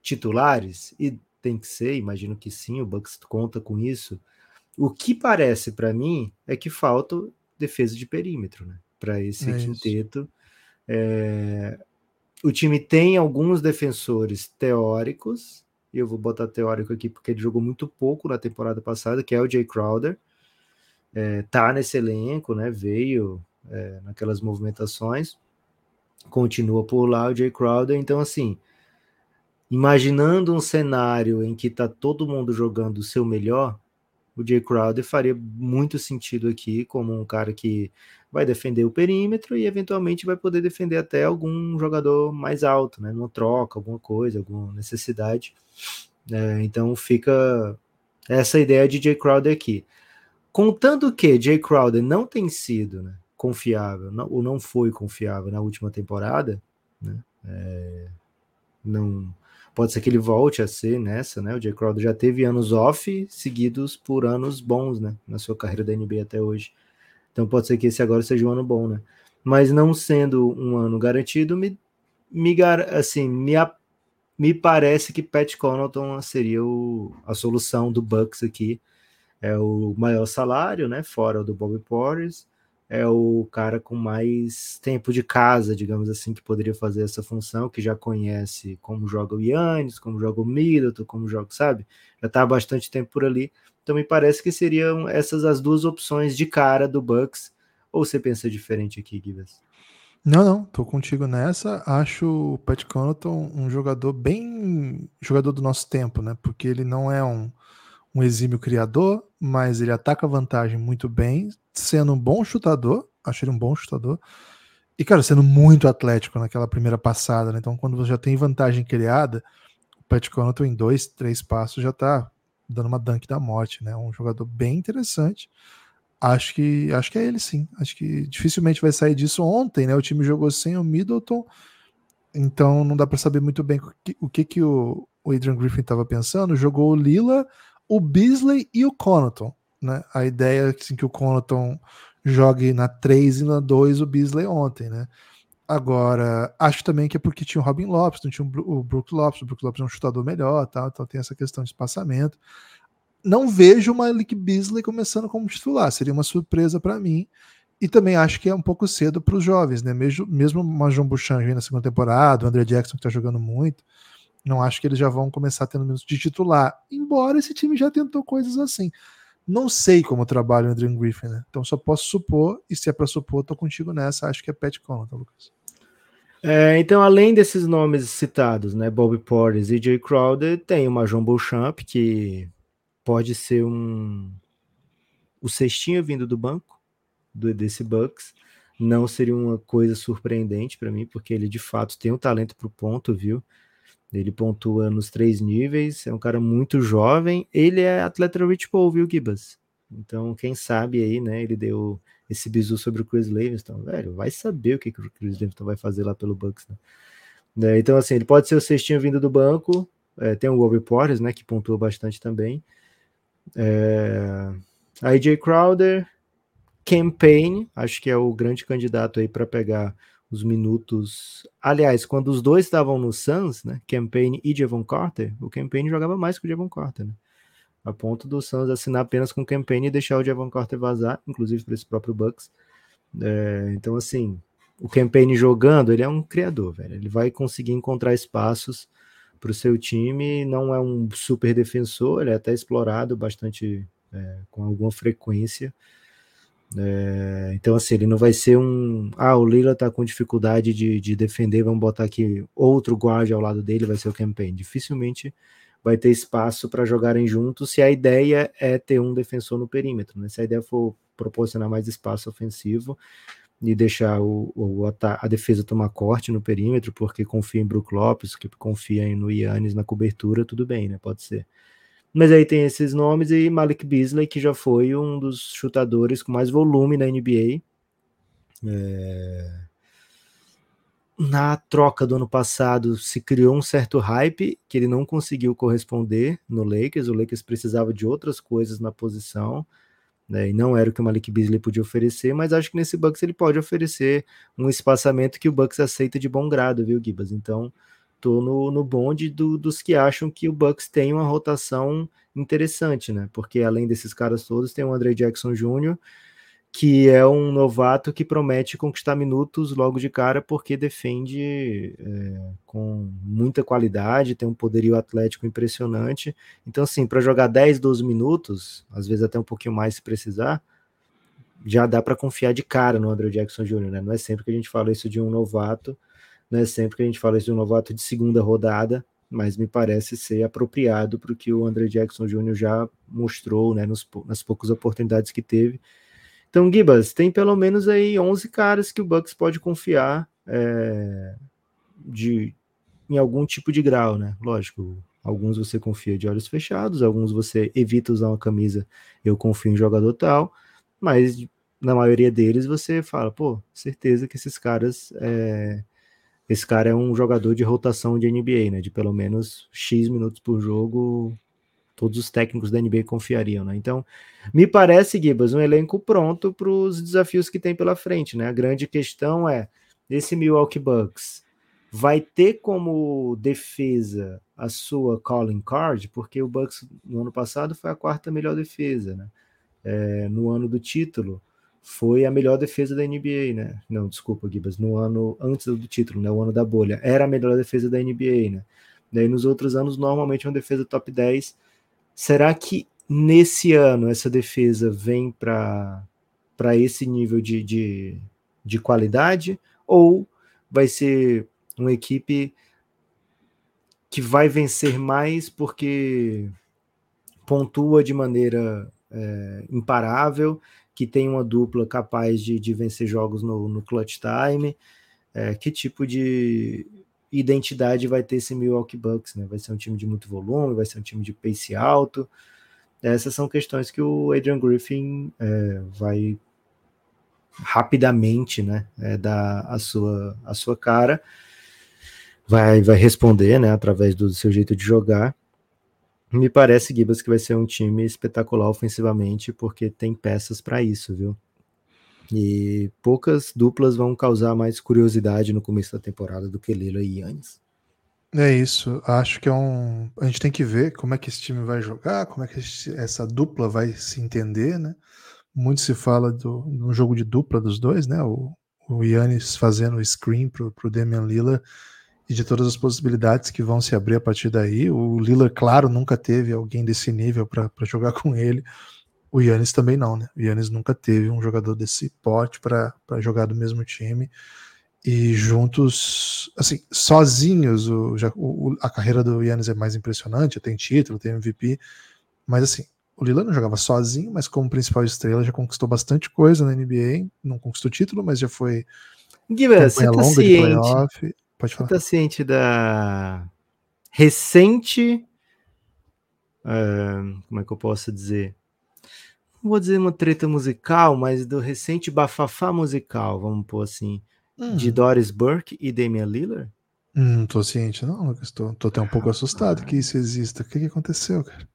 titulares, e tem que ser, imagino que sim, o Bucks conta com isso. O que parece para mim é que falta defesa de perímetro, né? Para esse é quinteto. É... O time tem alguns defensores teóricos, e eu vou botar teórico aqui porque ele jogou muito pouco na temporada passada, que é o Jay Crowder. É, tá nesse elenco, né? Veio é, naquelas movimentações, continua por lá o Jay Crowder. Então, assim, imaginando um cenário em que tá todo mundo jogando o seu melhor, o Jay Crowder faria muito sentido aqui como um cara que vai defender o perímetro e eventualmente vai poder defender até algum jogador mais alto, né? Numa troca, alguma coisa, alguma necessidade. É, então fica essa ideia de Jay Crowder aqui. Contando que Jay Crowder não tem sido né, confiável, não, ou não foi confiável na última temporada, né? É, não Pode ser que ele volte a ser nessa, né? O Jay Crowder já teve anos off seguidos por anos bons, né? Na sua carreira da NBA até hoje. Então pode ser que esse agora seja um ano bom, né? Mas não sendo um ano garantido, me, me assim, me, me parece que Pat Connaughton seria o, a solução do Bucks aqui. É o maior salário, né? Fora do Bobby Portis é o cara com mais tempo de casa, digamos assim, que poderia fazer essa função, que já conhece como joga o Yannis, como joga o Middleton, como joga, sabe? Já está há bastante tempo por ali. Então me parece que seriam essas as duas opções de cara do Bucks. Ou você pensa diferente aqui, Gibbs? Não, não, tô contigo nessa. Acho o Pat Connaughton um jogador bem jogador do nosso tempo, né? Porque ele não é um, um exímio criador, mas ele ataca a vantagem muito bem, sendo um bom chutador, acho ele um bom chutador, e, cara, sendo muito atlético naquela primeira passada, né? Então, quando você já tem vantagem criada, o Pat Connaughton em dois, três passos já tá dando uma dunk da morte, né? Um jogador bem interessante. Acho que acho que é ele sim. Acho que dificilmente vai sair disso ontem, né? O time jogou sem o Middleton, então não dá para saber muito bem o que, o que, que o, Adrian Griffin estava pensando. Jogou o Lila, o Beasley e o Connaughton. Né? A ideia assim, que o Connaughton jogue na 3 e na 2 o Beasley ontem, né? Agora, acho também que é porque tinha o Robin Lopes, não tinha o Brook Lopes, o Brook Lopes é um chutador melhor, tá? então tem essa questão de espaçamento. Não vejo o Malik Beasley começando como titular, seria uma surpresa para mim. E também acho que é um pouco cedo para os jovens, né? Mesmo, mesmo o Majon Bouchan na segunda temporada, o André Jackson que está jogando muito, não acho que eles já vão começar tendo minutos de titular, embora esse time já tentou coisas assim. Não sei como trabalha o Adrian Griffin, né? Então só posso supor, e se é para supor, tô contigo nessa, acho que é Pat Connaughton, Lucas. É, então, além desses nomes citados, né, Bobby Portis e Jay Crowder, tem o Majon Beauchamp, que pode ser um o cestinho vindo do banco do desse Bucks. Não seria uma coisa surpreendente para mim, porque ele de fato tem um talento para o ponto, viu? Ele pontua nos três níveis, é um cara muito jovem. Ele é atleta Rich Paul, viu, Gibas? Então, quem sabe aí, né? Ele deu esse bisu sobre o Chris Livingston, velho. Vai saber o que, que o Chris Livingston vai fazer lá pelo Bucks, né? É, então, assim, ele pode ser o cestinho vindo do banco. É, tem o Bobby Porres, né? Que pontua bastante também. É... Aí Jay Crowder, Campaign, acho que é o grande candidato aí para pegar os minutos. Aliás, quando os dois estavam no Suns, né, Campaign e Javon Carter, o Campaign jogava mais que o Javon Carter, né? A ponto do Suns assinar apenas com o Campaign e deixar o Javon Carter vazar, inclusive para esse próprio Bucks. É, então, assim, o Campaign jogando, ele é um criador, velho. Ele vai conseguir encontrar espaços para o seu time. Não é um super defensor, ele é até explorado bastante é, com alguma frequência. É, então, assim, ele não vai ser um. Ah, o Lila tá com dificuldade de, de defender, vamos botar aqui outro guarda ao lado dele, vai ser o campaign. Dificilmente vai ter espaço para jogarem juntos se a ideia é ter um defensor no perímetro. Né? Se a ideia for proporcionar mais espaço ofensivo e deixar o, o a, defesa tomar corte no perímetro, porque confia em Brook Lopes, que confia no Yannis na cobertura, tudo bem, né? Pode ser. Mas aí tem esses nomes e Malik Beasley, que já foi um dos chutadores com mais volume na NBA. É... Na troca do ano passado se criou um certo hype que ele não conseguiu corresponder no Lakers. O Lakers precisava de outras coisas na posição. né? E não era o que o Malik Beasley podia oferecer, mas acho que nesse Bucks ele pode oferecer um espaçamento que o Bucks aceita de bom grado, viu, Gibas? Então, tô no, no bonde do, dos que acham que o Bucks tem uma rotação interessante, né? Porque além desses caras todos, tem o André Jackson Jr., que é um novato que promete conquistar minutos logo de cara, porque defende é, com muita qualidade, tem um poderio atlético impressionante. Então, assim, para jogar 10, 12 minutos, às vezes até um pouquinho mais se precisar, já dá para confiar de cara no Andrew Jackson Jr., né? Não é sempre que a gente fala isso de um novato, não é sempre que a gente fala de um novato de segunda rodada, mas me parece ser apropriado para o que o André Jackson Jr. já mostrou, né, nos, nas poucas oportunidades que teve então, Gibas, tem pelo menos aí 11 caras que o Bucks pode confiar é, de, em algum tipo de grau, né? Lógico, alguns você confia de olhos fechados, alguns você evita usar uma camisa, eu confio em jogador tal, mas na maioria deles você fala, pô, certeza que esses caras, é, esse cara é um jogador de rotação de NBA, né? De pelo menos X minutos por jogo, todos os técnicos da NBA confiariam, né? Então, me parece, Gibas, um elenco pronto para os desafios que tem pela frente, né? A grande questão é esse Milwaukee Bucks vai ter como defesa a sua calling card, porque o Bucks no ano passado foi a quarta melhor defesa, né? É, no ano do título foi a melhor defesa da NBA, né? Não, desculpa, Gibas, no ano antes do título, né? O ano da bolha, era a melhor defesa da NBA, né? Daí nos outros anos, normalmente uma defesa top 10 Será que nesse ano essa defesa vem para esse nível de, de, de qualidade? Ou vai ser uma equipe que vai vencer mais porque pontua de maneira é, imparável, que tem uma dupla capaz de, de vencer jogos no, no clutch time? É, que tipo de, identidade vai ter esse Milwaukee Bucks, né? Vai ser um time de muito volume, vai ser um time de pace alto. Essas são questões que o Adrian Griffin é, vai rapidamente, né, é, dar a sua, a sua cara, vai, vai responder, né, através do seu jeito de jogar. Me parece, Gibas, que vai ser um time espetacular ofensivamente, porque tem peças para isso, viu? E poucas duplas vão causar mais curiosidade no começo da temporada do que Lila e Yannis. É isso. Acho que é um. A gente tem que ver como é que esse time vai jogar, como é que essa dupla vai se entender, né? Muito se fala do, no jogo de dupla dos dois, né? O, o Yannis fazendo o screen pro, pro Damian Lillard e de todas as possibilidades que vão se abrir a partir daí. O Lillard, claro, nunca teve alguém desse nível para jogar <laughs> com ele. O Yannis também não, né? O Yannis nunca teve um jogador desse porte para jogar do mesmo time. E juntos, assim, sozinhos, o, já, o, a carreira do Yannis é mais impressionante, tem título, tem MVP, mas assim, o Lila não jogava sozinho, mas como principal estrela já conquistou bastante coisa na NBA, não conquistou título, mas já foi Guilherme, você tá ciente, Pode falar. Você tá ciente da recente, uh, como é que eu posso dizer, não vou dizer uma treta musical, mas do recente bafafá musical, vamos pôr assim, hum. de Doris Burke e Damian Lillard? Hum, não tô ciente, não, Lucas. Tô, tô até um pouco assustado que isso exista. O que, que aconteceu, cara?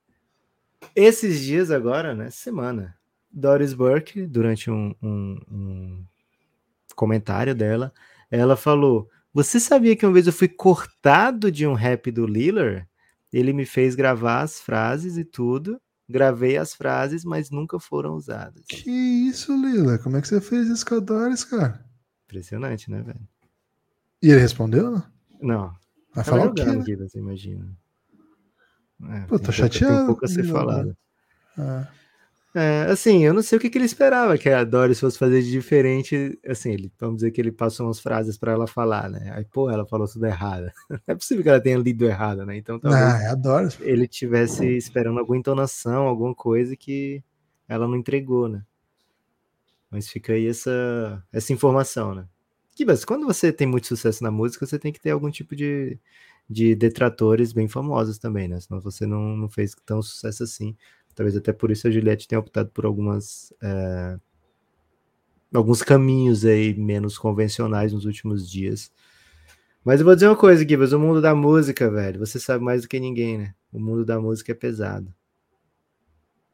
Esses dias agora, né? Semana. Doris Burke, durante um, um, um comentário dela, ela falou: Você sabia que uma vez eu fui cortado de um rap do Lillard? Ele me fez gravar as frases e tudo gravei as frases, mas nunca foram usadas. Que isso, Lila? Como é que você fez isso com a Doris, cara? Impressionante, né, velho? E ele respondeu, não? Não. Vai falar o quê? Né? você imagina. É, Pô, tô chateado. Tem pouco a ser falado. Ah. É, assim, eu não sei o que, que, ele esperava que a Doris fosse fazer de diferente. Assim, ele, vamos dizer que ele passou umas frases para ela falar, né? Aí, pô, ela falou tudo errado. <laughs> Não é possível que ela tenha lido errado, né? Então, talvez ah, é a Doris. ele tivesse esperando alguma entonação, alguma coisa que ela não entregou, né? Mas fica aí essa, essa informação, né? Que, mas quando você tem muito sucesso na música, você tem que ter algum tipo de, de detratores bem famosos também, né? Senão você não, não fez tão sucesso assim. Talvez até por isso a Juliette tenha optado por algumas é, alguns caminhos aí menos convencionais nos últimos dias. Mas eu vou dizer uma coisa, Gibbs, o mundo da música, velho, você sabe mais do que ninguém, né? O mundo da música é pesado.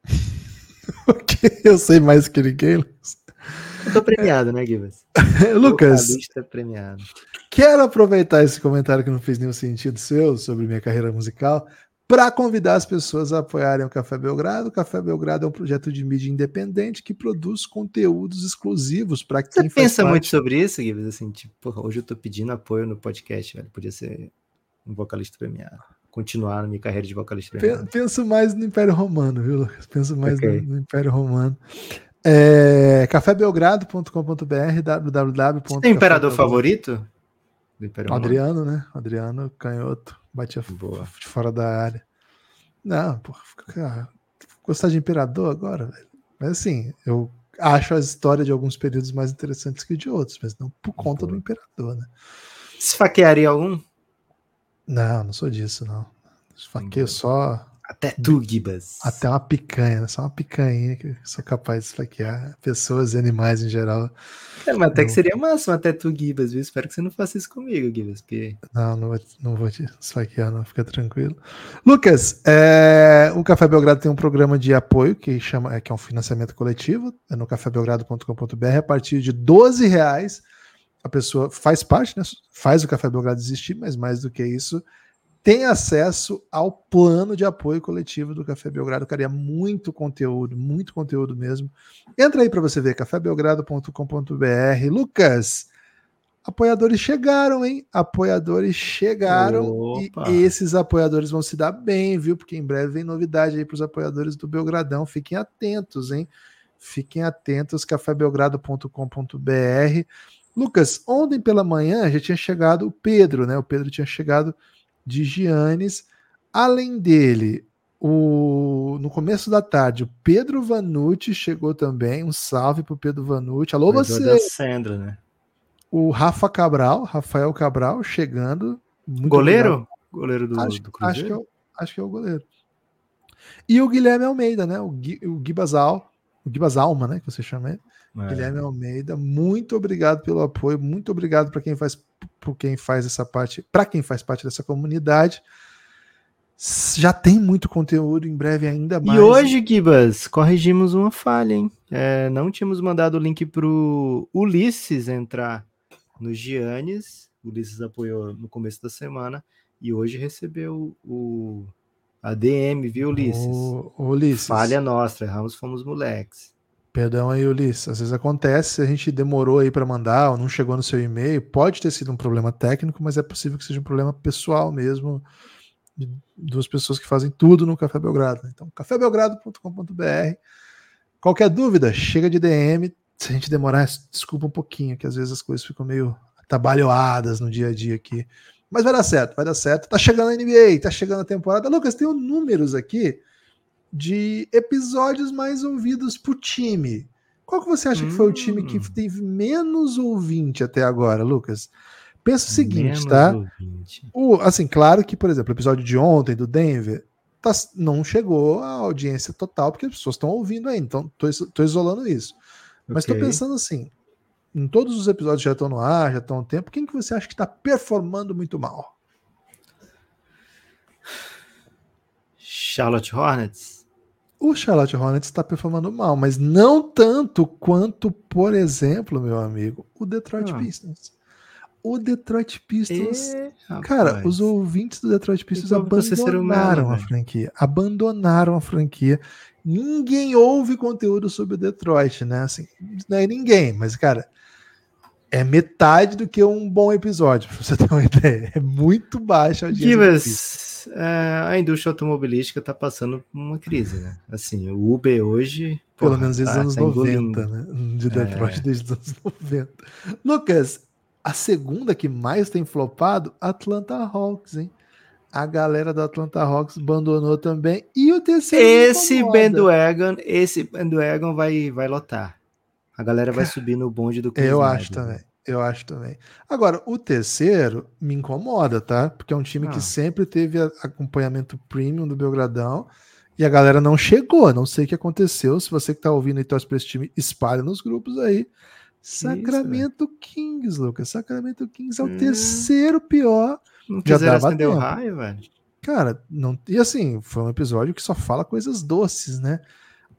<laughs> Eu sei mais que ninguém. Lucas. Eu tô premiado, né, Gibas? <laughs> Lucas, premiado. quero aproveitar esse comentário que não fez nenhum sentido seu sobre minha carreira musical para convidar as pessoas a apoiarem o Café Belgrado. O Café Belgrado é um projeto de mídia independente que produz conteúdos exclusivos para Você quem faz pensa parte- muito sobre isso, Gibas? Assim, tipo, hoje eu tô pedindo apoio no podcast, velho. Podia ser um vocalista premiado. Continuar na minha carreira de vocalista premiado. Penso mais no Império Romano, viu, Lucas? Penso mais Ok. no, no Império Romano. É, cafébelgrado.com.br, www. Você tem imperador favorito? Adriano, né? Adriano Canhoto. Batia Boa. de fora da área. Não, pô, cara, gostar de imperador agora, velho. Mas assim, eu acho a história de alguns períodos mais interessantes que de outros, mas não por conta do imperador, né? Esfaquearia algum? Não, não sou disso, não. Esfaqueio só Até tu, Gibas. até uma picanha, né? Só uma picanha que eu sou capaz de esfaquear pessoas e animais em geral. É, mas até que seria massa um até tu, Gibas, viu? Espero que você não faça isso comigo, Gibas, porque... Não, não vou, não vou te esfaquear, não, fica tranquilo. Lucas, é, o Café Belgrado tem um programa de apoio que chama, é, que é um financiamento coletivo, é no cafébelgrado.com.br, a partir de 12 reais a pessoa faz parte, né, faz o Café Belgrado existir, mas mais do que isso, tem acesso ao plano de apoio coletivo do Café Belgrado, cara, é muito conteúdo, muito conteúdo mesmo. Entra aí para você ver, cafébelgrado.com.br. Lucas, apoiadores chegaram, hein? Apoiadores chegaram Opa. e esses apoiadores vão se dar bem, viu? Porque em breve vem novidade aí para os apoiadores do Belgradão. Fiquem atentos, hein? Fiquem atentos, cafébelgrado.com.br. Lucas, ontem pela manhã já tinha chegado o Pedro, né? O Pedro tinha chegado de Giannis. Além dele, o, no começo da tarde, o Pedro Vanucci chegou também. Um salve pro Pedro Vanucci. Alô, você! da Sandra, né? O Rafa Cabral, Rafael Cabral, chegando. Muito Goleiro? Goleiro do, obrigado. Acho, do acho, que é Cruzeiro? o, acho que é o goleiro. E o Guilherme Almeida, né? O, Gui, o Gibasal, o Gibasalma, né? Que você chama ele. É. Guilherme Almeida, muito obrigado pelo apoio, muito obrigado para quem faz por quem faz essa parte, para quem faz parte dessa comunidade. Já tem muito conteúdo, em breve ainda mais. E hoje, Gibas, corrigimos uma falha, hein? É, não tínhamos mandado o link pro Ulisses entrar no Giannis. O Ulisses apoiou no começo da semana e hoje recebeu o a DM, viu, Ulisses? Ulisses. Falha nossa, erramos, fomos moleques. Perdão aí, Ulisses. Às vezes acontece, a gente demorou aí para mandar ou não chegou no seu e-mail. Pode ter sido um problema técnico, mas é possível que seja um problema pessoal mesmo de duas pessoas que fazem tudo no Café Belgrado. Então, cafébelgrado.com.br. Qualquer dúvida, chega de DM. Se a gente demorar, desculpa um pouquinho, que às vezes as coisas ficam meio atabalhoadas no dia a dia aqui. Mas vai dar certo, vai dar certo. Tá chegando a NBA, tá chegando a temporada. Lucas, tem números aqui de episódios mais ouvidos por time. Qual que você acha que foi o time que Hum. teve menos ouvinte até agora, Lucas? Pensa o seguinte, Menos tá? ouvinte. O, assim, claro que, por exemplo, o episódio de ontem do Denver tá- não chegou à audiência total, porque as pessoas estão ouvindo ainda, então tô, tô isolando isso. Mas tô Ok. pensando assim, em todos os episódios já estão no ar, já estão há tempo, quem que você acha que está performando muito mal? Charlotte Hornets. O Charlotte Hornets está performando mal, mas não tanto quanto, por exemplo, meu amigo, o Detroit Ah. Pistons. O Detroit Pistons. É, Cara, rapaz. os ouvintes do Detroit Pistons Então, você ser humano, abandonaram a velho. franquia. Abandonaram a franquia. Ninguém ouve conteúdo sobre o Detroit, né? Assim, não é ninguém, mas, cara, é metade do que um bom episódio, pra você <laughs> ter uma ideia. É muito baixa a. Gibas, é, a indústria automobilística está passando por uma crise, né? Assim, o Uber hoje. Pelo porra, menos desde tá- os anos tá 90, engolindo. né? De Detroit É. desde os anos <laughs> 90. Lucas, a segunda que mais tem flopado, Atlanta Hawks, hein? A galera do Atlanta Hawks abandonou também. E o terceiro. Esse bandwagon, esse bandwagon vai, vai lotar. A galera vai <laughs> subir no bonde do Chris Eu Snyder, acho também. né? Eu acho também. Agora, o terceiro me incomoda, tá? Porque é um time Ah. que sempre teve acompanhamento premium do Belgradão e a galera não chegou. Não sei o que aconteceu. Se você que tá ouvindo e torce pra esse time, espalha nos grupos aí. Sacramento Kings, Lucas. Sacramento Kings é o Hum. terceiro pior. Não Já dava tempo. raio, velho. Cara, não. E assim, foi um episódio que só fala coisas doces, né?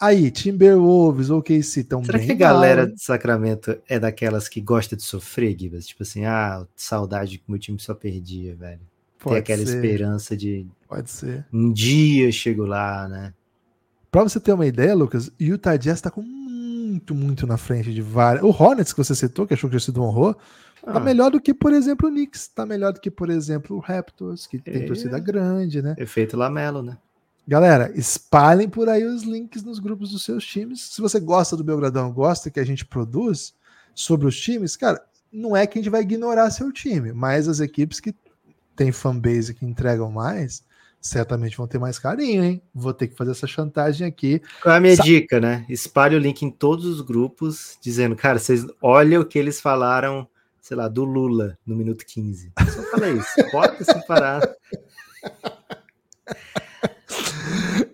Aí, Timberwolves, OKC estão bem Será que a galera mal, de Sacramento é daquelas que gosta de sofrer, Gibas? Tipo assim, ah, saudade que meu time só perdia, velho. Tem Pode aquela ser, esperança de pode ser. um dia chego lá, né? Pra você ter uma ideia, Lucas, Utah Jazz tá com muito, muito na frente de várias. O Hornets que você citou, que achou que tinha sido honrou, tá Ah, melhor do que, por exemplo, o Knicks. Tá melhor do que, por exemplo, o Raptors, que tem É. torcida grande, né? efeito Lamelo, né? Galera, espalhem por aí os links nos grupos dos seus times. Se você gosta do Belgradão, gosta que a gente produz sobre os times, cara, não é que a gente vai ignorar seu time, mas as equipes que têm fanbase que entregam mais, certamente vão ter mais carinho, hein? Vou ter que fazer essa chantagem aqui. Qual é a minha Sa- dica, né? Espalhe o link em todos os grupos, dizendo, cara, vocês olha o que eles falaram, sei lá, do Lula no minuto 15. Só fala isso, <laughs> bota separado.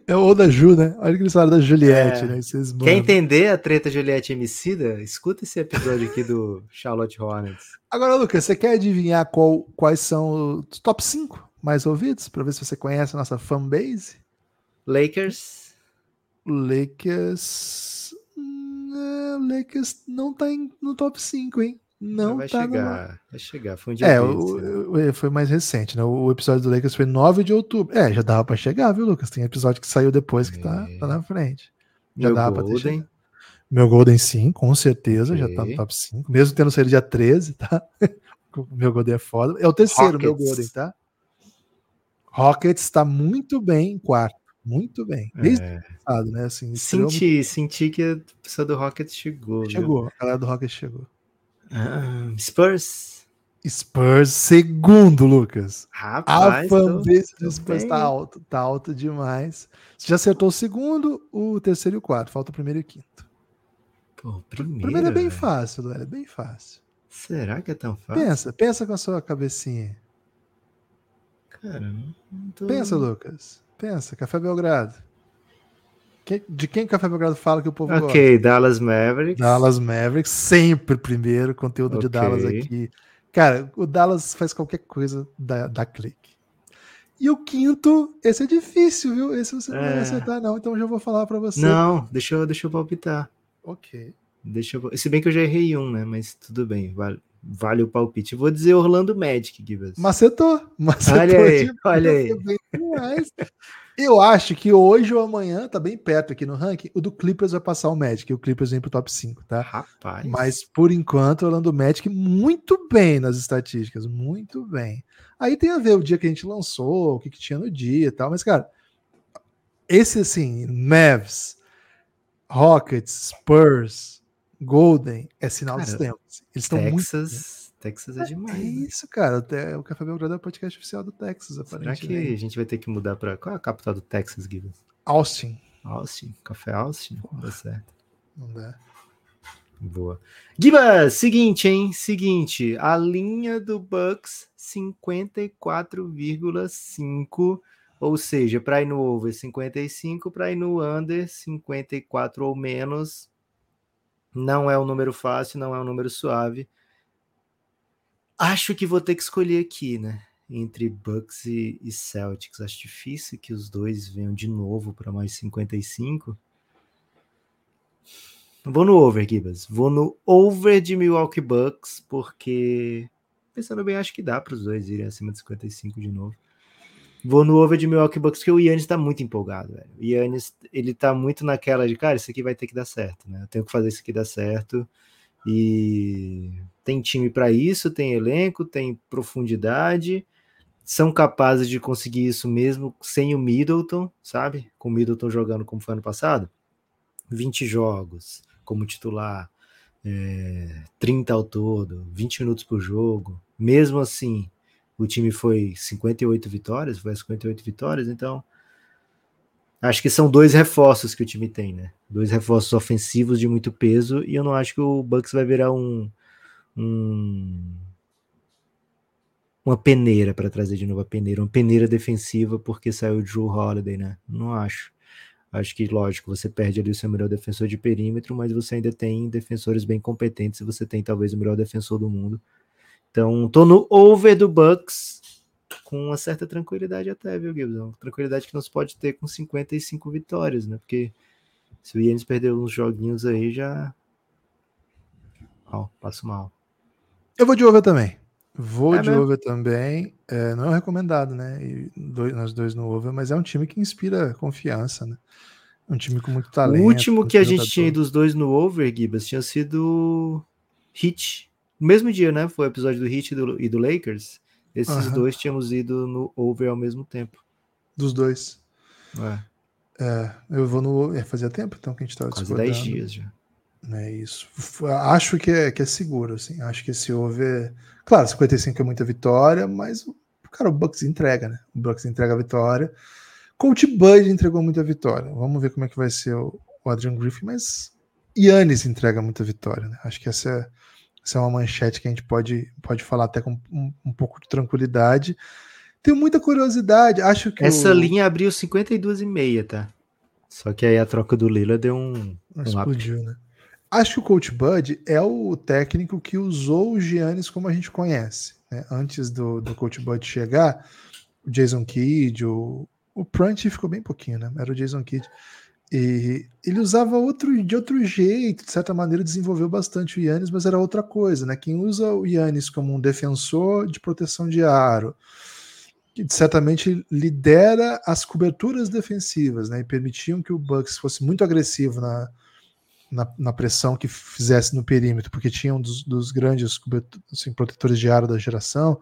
É o da Ju, né? Olha que eles falaram da Juliette, É. né? Vocês Quer entender a treta Juliette Emicida? Escuta esse episódio aqui do <laughs> Charlotte Hornets. Agora, Lucas, você quer adivinhar qual- quais são os top 5 mais ouvidos? Para ver se você conhece a nossa fanbase? Lakers, Lakers. Hum, é, Lakers não tá em- no top 5, hein? Não vai tá chegar, vai chegar. Foi um dia É, o- né? o- foi mais recente, né? O episódio do Lakers foi 9 de outubro. É, já dava pra chegar, viu, Lucas? Tem episódio que saiu depois que tá, É. tá na frente. Já Meu dava pra ter Golden. Meu Golden sim, com certeza, já tá no top 5, mesmo tendo saído dia 13, tá? <laughs> Meu Golden é foda. É o terceiro, meu Rockets. Golden, tá? Rockets tá muito bem em quarto. Muito bem. Desde é, o passado, né? Assim, muito- senti, senti que a pessoa do Rockets chegou. viu? chegou. A galera do Rockets chegou. Ah, Spurs. Spurs, segundo, Lucas. A Rapaz, fanbase tô do Spurs tá alto, tá alto demais. Você já acertou o segundo, o terceiro e o quarto. Falta o primeiro e o quinto. Pô, O primeiro, primeiro é bem velho. fácil, velho. É bem fácil. Será que é tão fácil? Pensa, pensa com a sua cabecinha. Cara, tô... Pensa, Lucas. Pensa, Café Belgrado. De quem Café Belgrado fala que o povo gosta? Ok, Dallas Mavericks. Dallas Mavericks, sempre primeiro, conteúdo de Ok. Dallas aqui. Cara, o Dallas faz qualquer coisa da, da clique. E o quinto, esse é difícil, viu? Esse você não vai É. acertar, não. Então eu já vou falar pra você. Não, deixa eu, deixa eu palpitar. Ok. Deixa eu... Se bem que eu já errei um, né? Mas tudo bem, vale, vale o palpite. Vou dizer Orlando Magic, Gibas. Macetou. Macetou Olha aí, olha aí. bem demais. Eu acho que hoje ou amanhã, tá bem perto aqui no ranking, o do Clippers vai passar o Magic, e o Clippers vem pro top 5, tá? Rapaz. Mas por enquanto, o Orlando Magic muito bem nas estatísticas, muito bem. Aí tem a ver o dia que a gente lançou, o que, que tinha no dia e tal, mas cara, esse assim, Mavs, Rockets, Spurs, Golden, é sinal dos tempos. Eles estão muito Texas, Texas é demais. é isso, cara. Até o Café Belgrado é o podcast oficial do Texas, Será aparentemente. que a gente vai ter que mudar para qual é a capital do Texas, Gibas? Austin. Austin, Café Austin, dá certo. Não dá. Boa. Gibas, seguinte, hein? Seguinte, a linha do Bucks 54,5, ou seja, para ir no over 55, para ir no under 54 ou menos. Não é um número fácil, não é um número suave. Acho que vou ter que escolher aqui, né? Entre Bucks e, e Celtics. Acho difícil que os dois venham de novo para mais 55. Vou no over, Gibas. Vou no over de Milwaukee Bucks, porque pensando bem, acho que dá para os dois irem acima de 55 de novo. Vou no over de Milwaukee Bucks, porque o Yannis tá muito empolgado, velho. O Yannis, ele tá muito naquela de, cara, isso aqui vai ter que dar certo, né? Eu tenho que fazer isso aqui dar certo. E tem time para isso, tem elenco, tem profundidade, são capazes de conseguir isso mesmo sem o Middleton, sabe? Com o Middleton jogando como foi ano passado. 20 jogos como titular, é, 30 ao todo, 20 minutos por jogo. Mesmo assim, o time foi 58 vitórias, foi 58 vitórias, então acho que são dois reforços que o time tem, né? Dois reforços ofensivos de muito peso, e eu não acho que o Bucks vai virar um, um uma peneira para trazer de novo a peneira, uma peneira defensiva porque saiu o Drew Holiday, né? Não acho. Acho que, lógico, você perde ali o seu melhor defensor de perímetro, mas você ainda tem defensores bem competentes e você tem talvez o melhor defensor do mundo. Então, tô no over do Bucks com uma certa tranquilidade até, viu, Gibson? Tranquilidade que não se pode ter com 55 vitórias, né? Porque Se o Yannis perder uns joguinhos aí, já. Mal, passo mal. Eu vou de over também. Vou É de mesmo? over também. É, não é um recomendado, né? E dois- nós dois no over, mas é um time que inspira confiança, né? Um time com muito talento. o último que a gente tinha ido os dois no over, Gibas, tinha sido Hit. No mesmo dia, né? Foi o episódio do Hit e do, e do Lakers. Esses Aham. dois tínhamos ido no over ao mesmo tempo. Dos dois. É, É, eu vou no. É, fazia tempo então que a gente estava quase 10 dias já. É isso. Acho que é, que é seguro, assim. Acho que esse over. Claro, 55 é muita vitória, mas, o- cara, o Bucks entrega, né? O Bucks entrega a vitória. Coach Bud entregou muita vitória. Vamos ver como é que vai ser o, o Adrian Griffin, mas Yannis entrega muita vitória, né? Acho que essa é, essa é uma manchete que a gente pode, pode falar até com um, um pouco de tranquilidade. Tenho muita curiosidade. Acho que Essa o... linha abriu 52,5, tá? Só que aí a troca do Lila deu um. um up. Explodiu, né? Acho que o Coach Bud é o técnico que usou o Giannis como a gente conhece. né? Antes do, do Coach Bud chegar, o Jason Kidd, o, o Prunty ficou bem pouquinho, né? Era o Jason Kidd. E ele usava outro, de outro jeito, de certa maneira desenvolveu bastante o Yannis, mas era outra coisa, né? Quem usa o Yannis como um defensor de proteção de aro, que certamente lidera as coberturas defensivas, né? E permitiam que o Bucks fosse muito agressivo na, na, na pressão que fizesse no perímetro, porque tinha um dos, dos grandes assim, protetores de aro da geração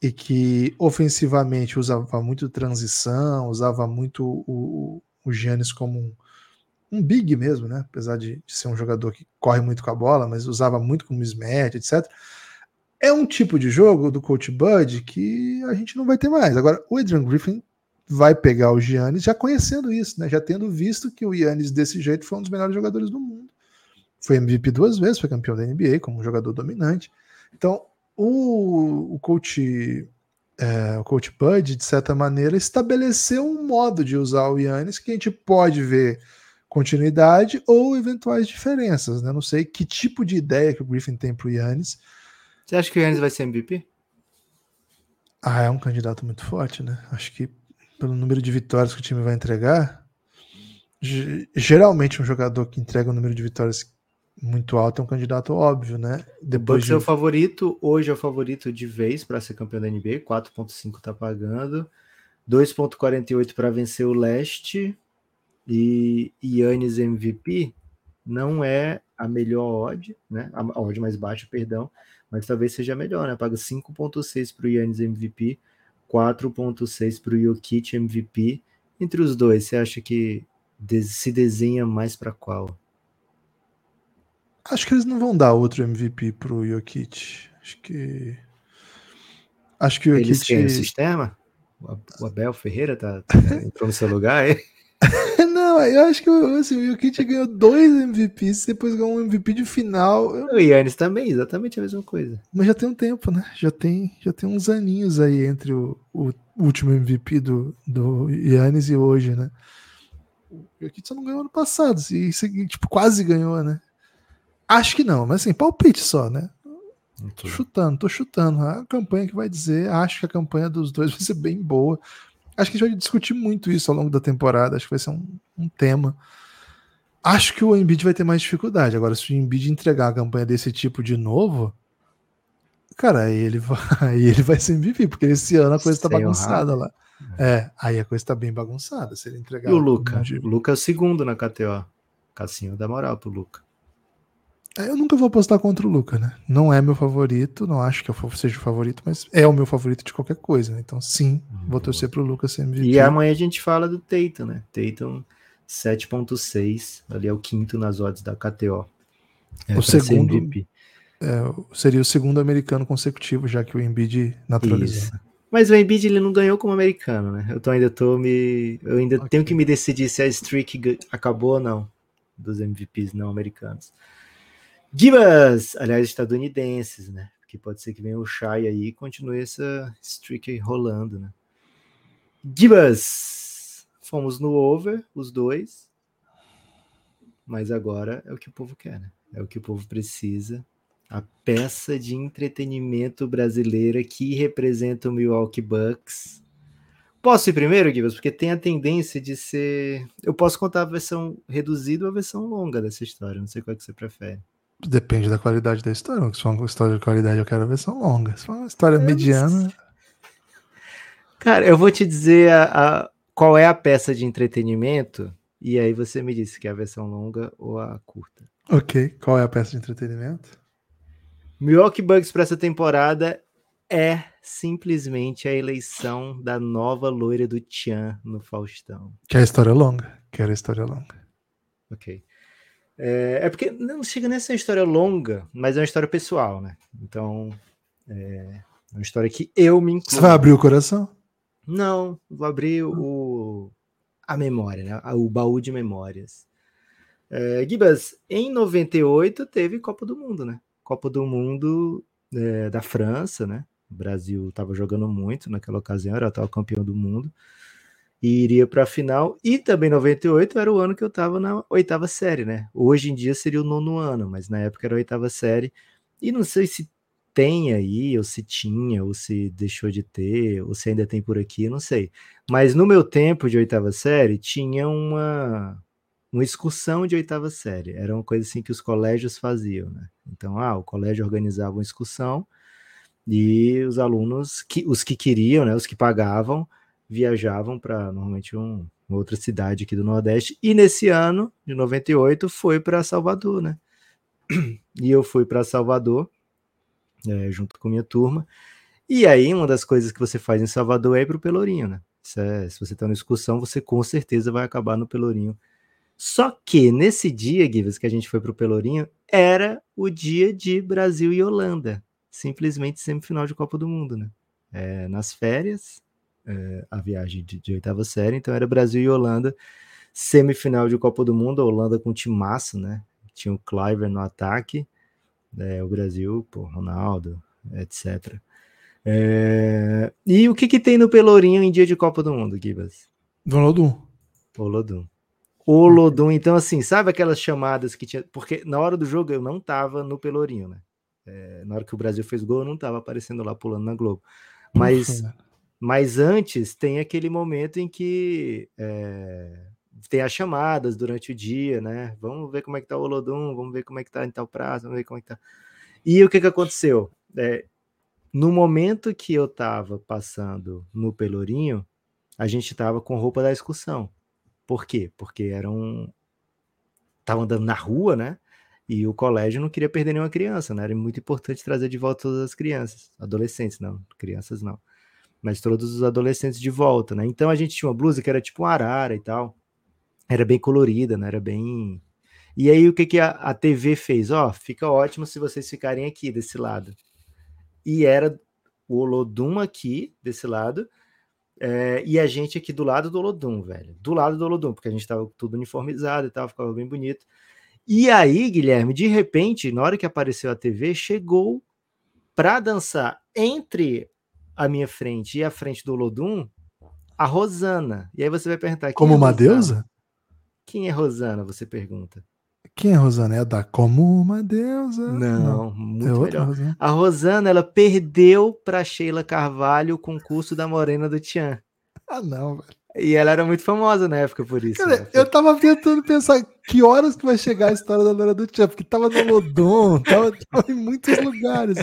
e que ofensivamente usava muito transição, usava muito o, o Giannis como um, um big mesmo, né? Apesar de, de ser um jogador que corre muito com a bola, mas usava muito como mismatch, etc. É um tipo de jogo do Coach Bud que a gente não vai ter mais. Agora, o Adrian Griffin vai pegar o Giannis já conhecendo isso, né? Já tendo visto que o Giannis desse jeito foi um dos melhores jogadores do mundo. Foi MVP duas vezes, foi campeão da NBA como um jogador dominante. Então, o, o coach é, o coach Bud, de certa maneira, estabeleceu um modo de usar o Yannis que a gente pode ver continuidade ou eventuais diferenças. Né? Não sei que tipo de ideia que o Griffin tem para o Yannis. Você acha que o Yannis vai ser MVP? Ah, é um candidato muito forte, né? Acho que pelo número de vitórias que o time vai entregar, ge- geralmente um jogador que entrega um número de vitórias muito alto é um candidato óbvio, né? O Depois Bucks de... é o favorito, hoje é o favorito de vez para ser campeão da NBA, 4.5 tá pagando, 2.48 para vencer o leste e Yannis MVP não é a melhor odd, né? A odd mais baixa, perdão, mas talvez seja a melhor, né? Paga 5.6 para o Yannis MVP, 4.6 para o Jokic MVP. Entre os dois, você acha que se desenha mais para qual? Acho que eles não vão dar outro MVP pro Jokic. Acho que. Acho que o Eles Jokic. quem? O sistema? O Ab- O Abel Ferreira tá, tá- <laughs> entrou no seu lugar? é? <laughs> não, eu acho que assim, o Jokic ganhou dois MVPs, depois ganhou um MVP de final. Eu- O Yannis também, exatamente a mesma coisa. Mas já tem um tempo, né? Já tem, já tem uns aninhos aí entre o, o último MVP do, do Yannis e hoje, né? O Jokic só não ganhou ano passado, e tipo, quase ganhou, né? Acho que não, mas assim, palpite só, né? Tô chutando, tô chutando. A campanha que vai dizer, acho que a campanha dos dois <laughs> vai ser bem boa. Acho que a gente vai discutir muito isso ao longo da temporada. Acho que vai ser um, um tema. Acho que o Embiid vai ter mais dificuldade. Agora, se o Embiid entregar a campanha desse tipo de novo, cara, aí ele vai, <laughs> ele vai ser MVP, porque esse ano a coisa tá Sem o bagunçada lá. É, aí a coisa tá bem bagunçada. Se ele entregar. E o Luca? O Luca é o segundo na KTO. Cassinho dá moral pro Luca. É, Eu nunca vou apostar contra o Luca, né? Não é meu favorito, não acho que eu seja o favorito, mas é o meu favorito de qualquer coisa, né? Então, sim, vou torcer pro Lucas ser MVP. E amanhã a gente fala do Tatum, né? Tatum 7.6, ali é o quinto nas odds da KTO. É, O segundo-. É, seria o segundo americano consecutivo, já que o Embiid naturalizou. Isso. Mas o Embiid ele não ganhou como americano, né? Eu tô, ainda tô me. Eu ainda Ok. tenho que me decidir se a streak acabou ou não dos MVPs não americanos. Gibas, aliás, estadunidenses, né? Porque pode ser que venha o Shai aí e continue essa streak rolando, né? Gibas, fomos no over, os dois. Mas agora é o que o povo quer, né? É o que o povo precisa. A peça de entretenimento brasileira que representa o Milwaukee Bucks. Posso ir primeiro, Gibbs? Porque tem a tendência de ser. Eu posso contar a versão reduzida ou a versão longa dessa história. Não sei qual é que você prefere. Depende da qualidade da história. Se for uma história de qualidade, eu quero a versão longa. Se for uma história mediana. Cara, eu vou te dizer a, a, qual é a peça de entretenimento, e aí você me disse que é a versão longa ou a curta. Ok. Qual é a peça de entretenimento? Milwaukee Bucks para essa temporada é simplesmente a eleição da nova loira do Tchan no Faustão. Que é a história longa. Quero a história longa. Ok. É, é, porque não chega nessa história longa, mas é uma história pessoal, né? Então, é uma história que eu me incluo. Você vai abrir o coração? Não, vou abrir o, a memória, né? O baú de memórias. É, Gibas, em 98 teve Copa do Mundo, né? Copa do Mundo é, da França, né? O Brasil estava jogando muito naquela ocasião, era o campeão do mundo e iria para a final. E também 98 era o ano que eu estava na oitava série, né? Hoje em dia seria o nono ano, mas na época era a oitava série. E não sei se tem aí, ou se tinha, ou se deixou de ter, ou se ainda tem por aqui, não sei. Mas no meu tempo de oitava série, tinha uma, uma excursão de oitava série. Era uma coisa assim que os colégios faziam, né? Então, ah, o colégio organizava uma excursão e os alunos, que, os que queriam, né, os que pagavam, viajavam para normalmente um, uma outra cidade aqui do Nordeste. E nesse ano, de 98, foi para Salvador, né? E eu fui para Salvador, é, junto com minha turma. E aí, uma das coisas que você faz em Salvador é ir para o Pelourinho, né? É, se você está na excursão, você com certeza vai acabar no Pelourinho. Só que nesse dia, Gives, que a gente foi para o Pelourinho, era o dia de Brasil e Holanda. Simplesmente semifinal de Copa do Mundo, né? É, nas férias, é, a viagem de, de, oitava série, então era Brasil e Holanda, semifinal de Copa do Mundo, a Holanda com timaço, né? Tinha o Cliver no ataque, é, o Brasil, pô, Ronaldo, etc. É, e o que, que tem no Pelourinho em dia de Copa do Mundo, Gibas? Olodum. Olodum. Olodum, então assim, sabe aquelas chamadas que tinha. Porque na hora do jogo eu não tava no Pelourinho, né? É, na hora que o Brasil fez gol, eu não tava aparecendo lá pulando na Globo. Mas mas antes tem aquele momento em que é, tem as chamadas durante o dia, né? Vamos ver como é que tá o Olodum, vamos ver como é que tá em tal prazo, vamos ver como é que tá. E o que que aconteceu? É, no momento que eu tava passando no Pelourinho, a gente tava com roupa da excursão. Por quê? Porque era um. Tava andando na rua, né? E o colégio não queria perder nenhuma criança, né? Era muito importante trazer de volta todas as crianças. Adolescentes, não. Crianças, não mas todos os adolescentes de volta, né? Então a gente tinha uma blusa que era tipo um arara e tal. Era bem colorida, né? Era bem. E aí o que, que a, a TV fez? Ó, oh, fica ótimo se vocês ficarem aqui desse lado. E era o Olodum aqui, desse lado, é, e a gente aqui do lado do Olodum, velho. Do lado do Olodum, porque a gente tava tudo uniformizado e tal, ficava bem bonito. E aí, Guilherme, de repente, na hora que apareceu a TV, chegou para dançar entre à minha frente e à frente do Lodum a Rosana. E aí você vai perguntar. Como é uma deusa? Quem é Rosana? Você pergunta. Quem é Rosana? É a da Como uma deusa? Não, Não muito é melhor. Rosana. A Rosana, ela perdeu para Sheila Carvalho o concurso da Morena do Tian. Ah, não, velho. E ela era muito famosa na época por isso. Cara, né? eu tava tentando pensar que horas que vai chegar a história da Loura do Tian, porque tava no Lodon, tava, tava em muitos lugares.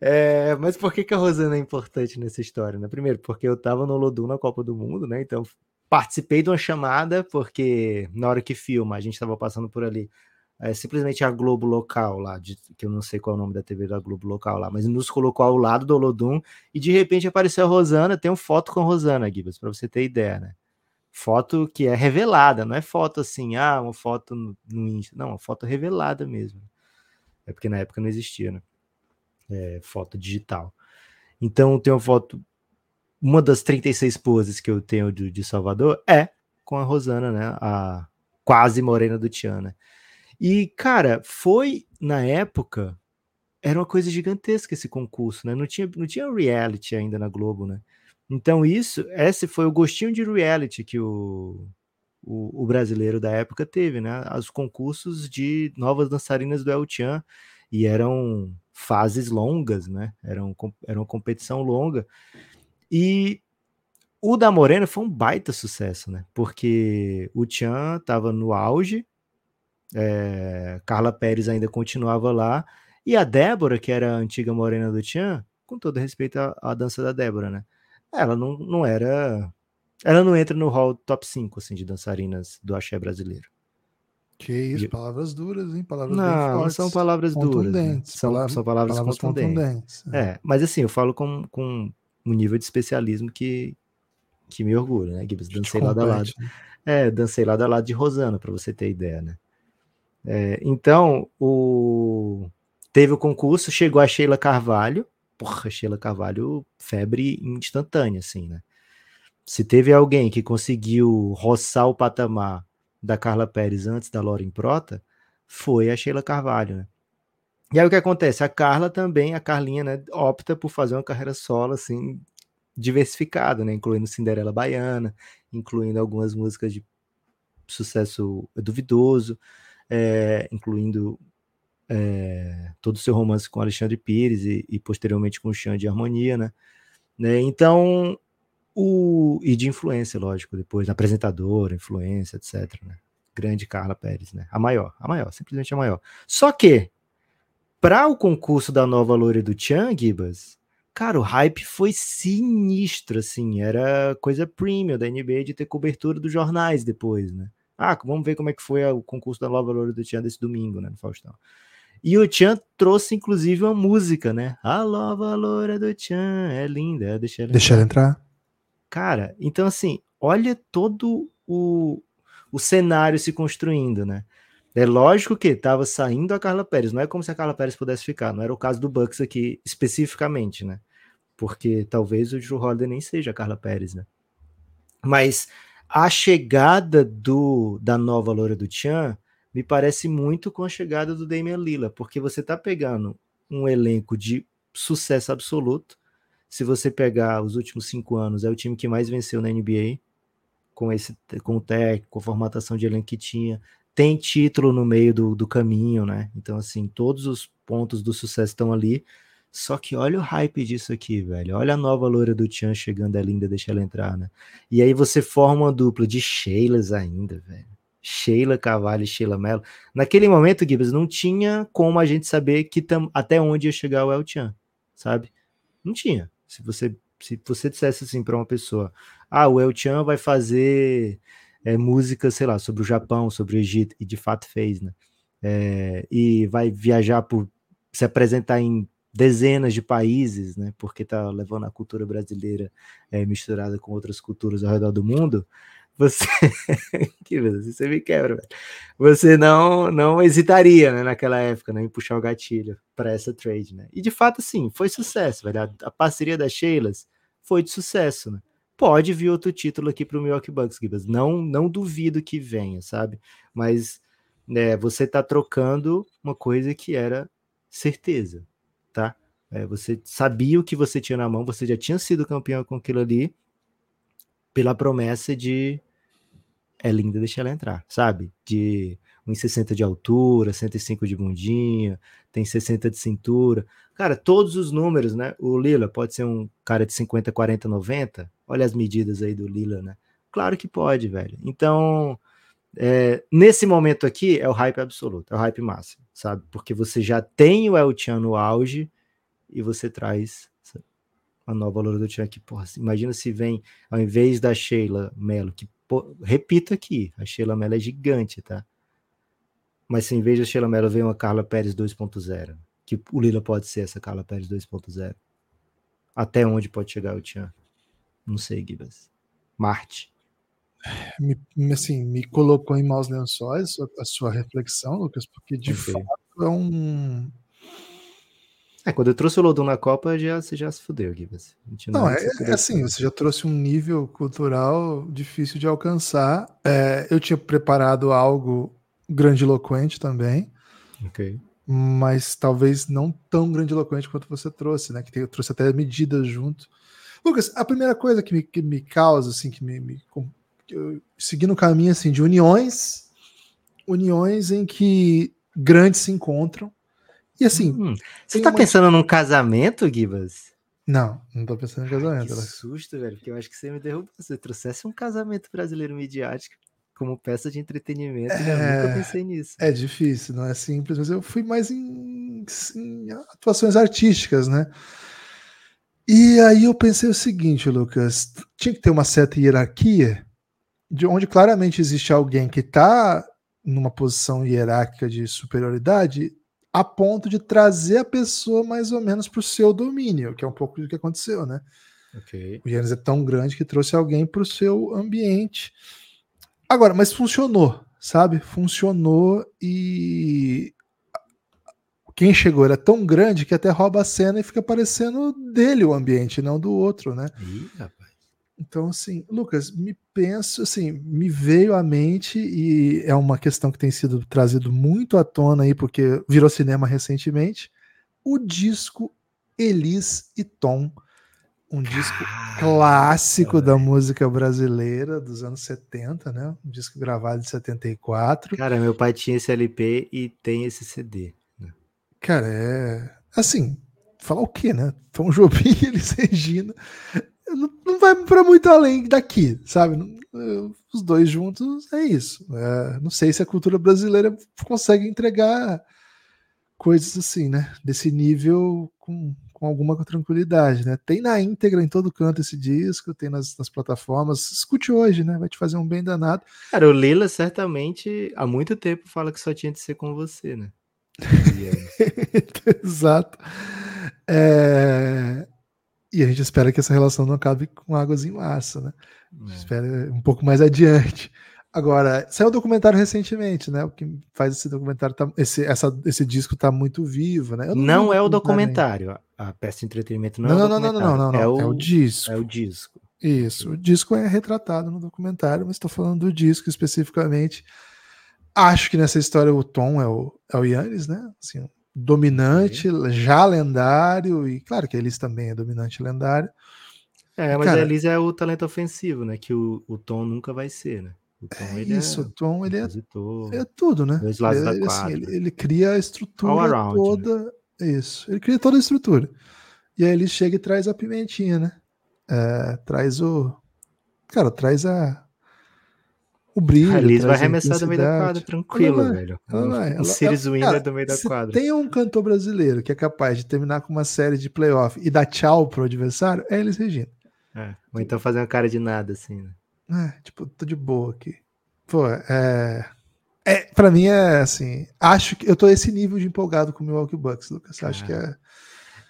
É, mas por que, que a Rosana é importante nessa história? Né? Primeiro, porque eu estava no Lodum na Copa do Mundo, né? Então participei de uma chamada, porque na hora que filma, a gente estava passando por ali. É, simplesmente a Globo local lá, de, que eu não sei qual é o nome da TV da Globo local lá, mas nos colocou ao lado do Olodum e de repente apareceu a Rosana. Tem uma foto com a Rosana, Gibbs, para você ter ideia, né? Foto que é revelada, não é foto assim, ah, uma foto no, no Insta, não, uma foto revelada mesmo. É porque na época não existia, né? É, foto digital. Então, tem uma foto, uma das 36 poses que eu tenho de, de, Salvador é com a Rosana, né? A quase morena do Tiana. E, cara, foi na época, era uma coisa gigantesca esse concurso, né? Não tinha, não tinha reality ainda na Globo, né? Então, isso, esse foi o gostinho de reality que o, o, o brasileiro da época teve, né? Os concursos de novas dançarinas do El Chan, e eram fases longas, né? Era, um, era uma competição longa. E o da Morena foi um baita sucesso, né? Porque o Tchan tava no auge, é, Carla Pérez ainda continuava lá, e a Débora, que era a antiga Morena do Tchan, com todo respeito à, à dança da Débora, né? Ela não, não era. Ela não entra no hall top 5 assim, de dançarinas do axé brasileiro. Que isso, palavras duras, hein? Palavras não, não são palavras duras. Né? São, palavras, são palavras, palavras contundentes. contundentes. É. é. mas assim, eu falo com, com um nível de especialismo que, que me orgulha, né, Gibbs? Dancei lado a lado. Né? É, dancei lado a lado de Rosana, para você ter ideia, né? É, então, o... teve o concurso, chegou a Sheila Carvalho, porra, Sheila Carvalho, febre instantânea, assim, né? Se teve alguém que conseguiu roçar o patamar da Carla Pérez antes da Lauren Prota, foi a Sheila Carvalho, né? E aí o que acontece? A Carla também, a Carlinha, né, opta por fazer uma carreira solo, assim, diversificada, né? Incluindo Cinderela Baiana, incluindo algumas músicas de sucesso duvidoso, é, incluindo é, todo o seu romance com Alexandre Pires e, e posteriormente com o Xande de Harmonia, né? né? Então, o, e de influência, lógico, depois, apresentadora, influência, etc. Né? Grande Carla Pérez, né? A maior, a maior, simplesmente a maior. Só que, para o concurso da nova loira do Chan, Gibas, cara, o hype foi sinistro, assim, era coisa premium da NBA de ter cobertura dos jornais depois, né? Ah, vamos ver como é que foi o concurso da nova loira do Chan desse domingo, né, no Faustão. E o Chan trouxe, inclusive, uma música, né? A nova loira do Chan é linda, deixa ela, deixa ela entrar. Cara, então assim, olha todo o, o cenário se construindo, né? É lógico que estava saindo a Carla Pérez, não é como se a Carla Pérez pudesse ficar, não era o caso do Bucks aqui especificamente, né? Porque talvez o Drew Holiday nem seja a Carla Pérez, né? Mas a chegada do da nova loura do Chan me parece muito com a chegada do Damian Lila, porque você tá pegando um elenco de sucesso absoluto, se você pegar os últimos cinco anos, é o time que mais venceu na NBA, com esse com o técnico, com a formatação de elenco que tinha. Tem título no meio do, do caminho, né? Então, assim, todos os pontos do sucesso estão ali. Só que olha o hype disso aqui, velho. Olha a nova loira do Tchan chegando, é linda, deixa ela entrar, né? E aí você forma uma dupla de Sheilas ainda, velho. Sheila Cavalho e Sheila Mello. Naquele momento, Gibbs, não tinha como a gente saber que até onde ia chegar o El Chan, sabe? Não tinha. Se você, se você dissesse assim para uma pessoa, ah, o El Chan vai fazer é, música, sei lá, sobre o Japão, sobre o Egito, e de fato fez, né? É, e vai viajar por se apresentar em dezenas de países, né? Porque tá levando a cultura brasileira é, misturada com outras culturas ao redor do mundo você <laughs> que você me quebra, velho. Você não não hesitaria, né, naquela época, né, em puxar o gatilho para essa trade, né? E de fato, sim, foi sucesso, velho. A, a parceria das Sheilas foi de sucesso, né? Pode vir outro título aqui para o Milwaukee Bucks, Gibas. Não, não duvido que venha, sabe? Mas né, você tá trocando uma coisa que era certeza, tá? É, você sabia o que você tinha na mão, você já tinha sido campeão com aquilo ali, pela promessa de é linda, deixa ela entrar, sabe? De 1,60 de altura, 105 de bundinha, tem 60 de cintura. Cara, todos os números, né? O Lila pode ser um cara de 50, 40, 90. Olha as medidas aí do Lila, né? Claro que pode, velho. Então, é, nesse momento aqui, é o hype absoluto, é o hype máximo, sabe? Porque você já tem o El Chan no auge e você traz a nova loura do Tchan que, porra, imagina se vem, ao invés da Sheila Mello, que Pô, repito aqui, a Sheila Mello é gigante, tá? Mas se em vez da Sheila Mello vem uma Carla Pérez 2.0, que o Lila pode ser essa Carla Pérez 2.0. Até onde pode chegar o Tian? Não sei, Gibas. Marte. Me, assim, me colocou em maus lençóis a sua reflexão, Lucas, porque de okay. fato é um, é, quando eu trouxe o Lodum na Copa, já, você já se fudeu, Gibas. Não, é, é assim, você já trouxe um nível cultural difícil de alcançar. É, eu tinha preparado algo grandiloquente também. Ok. Mas talvez não tão grandiloquente quanto você trouxe, né? Que eu trouxe até medidas junto. Lucas, a primeira coisa que me, que me causa, assim, que me, me que eu, seguindo o caminho assim, de uniões, uniões em que grandes se encontram, e assim. Hum, você tá uma... pensando num casamento, Gibas? Não, não tô pensando em casamento. Que Alex. susto, velho, porque eu acho que você me derrubou. Se você trouxesse um casamento brasileiro midiático como peça de entretenimento, eu É. nunca pensei nisso. É difícil, não é simples, mas eu fui mais em, em atuações artísticas, né? E aí eu pensei o seguinte, Lucas, tinha que ter uma certa hierarquia, de onde claramente existe alguém que está numa posição hierárquica de superioridade, a ponto de trazer a pessoa mais ou menos para o seu domínio, que é um pouco do que aconteceu, né? Ok. O Yannis é tão grande que trouxe alguém para o seu ambiente. Agora, mas funcionou, sabe? Funcionou e quem chegou era tão grande que até rouba a cena e fica parecendo dele o ambiente, não do outro, né? Ih, rapaz. Então, assim, Lucas, me penso, assim, me veio à mente e é uma questão que tem sido trazido muito à tona aí, porque virou cinema recentemente, o disco Elis e Tom, um disco clássico da música brasileira dos anos 70, né? Um disco gravado em 74. Cara, meu pai tinha esse LP e tem esse CD. Cara, é. Assim, falar o quê, né? Tom Jobim e <laughs> Elis Regina. Não, vai para muito além daqui, sabe? Os dois juntos é isso. É, não sei se a cultura brasileira consegue entregar coisas assim, né? Desse nível com, com alguma tranquilidade, né? Tem na íntegra em todo canto esse disco, tem nas, nas plataformas. Escute hoje, né? Vai te fazer um bem danado. Cara, o Lila certamente há muito tempo fala que só tinha de ser com você, né? <laughs> É- Exato. É, E a gente espera que essa relação não acabe com águas em massa, né? é. Espera um pouco mais adiante. Agora, saiu um documentário recentemente, né? O que faz esse documentário, tá, esse, essa, esse disco tá muito vivo, né? Eu Não, vi é o documentário. A peça de entretenimento não, Não, é não, o não, não, não, não, não, É, É o, o disco. é o disco. Isso, o disco é retratado no documentário, mas estou falando do disco especificamente. Acho que nessa história o Tom é o, é o Yannis, né? Assim, dominante, já lendário, e claro que eles também é dominante lendário. É, mas Cara- a Elisa é o talento ofensivo, né? Que o, o Tom nunca vai ser, né? O Tom, É ele isso, o é Tom ele é, é tudo, né? Dois lados ele, da ele, assim, quadra. ele- ele cria a estrutura around, né? toda. Isso, ele cria toda a estrutura. E aí ele chega e traz a pimentinha, né? É, traz o. Cara, traz a. O brilho. a Elisa vai arremessar do meio da quadra, tranquilo, velho. ela o Sirius Winner cara, do meio da Se quadra. tem um cantor brasileiro que é capaz de terminar com uma série de playoff e dar tchau pro adversário, é Elis Regina. É, Ou então fazer uma cara de nada, assim, né? É, tipo, tô de boa aqui. Pô, é. É, pra mim é assim. Acho que eu tô esse nível de empolgado com o Milwaukee Bucks, Lucas. Acho que é.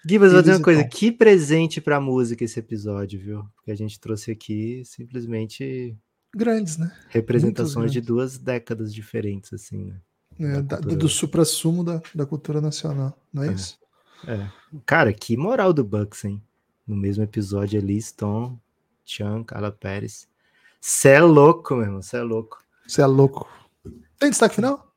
Gibas, vou dizer Eles uma coisa, que presente pra música esse episódio, viu? Porque a gente trouxe aqui simplesmente Grandes, né? representações de duas décadas diferentes, assim, né? É, Da cultura- do supra-sumo da, da cultura nacional, não é, É. isso? É. Cara, que moral do Bucks, hein? No mesmo episódio ali, Stone, Chan, Carla Pérez. Cê é louco, meu irmão, cê é louco. Você é louco. Tem destaque final?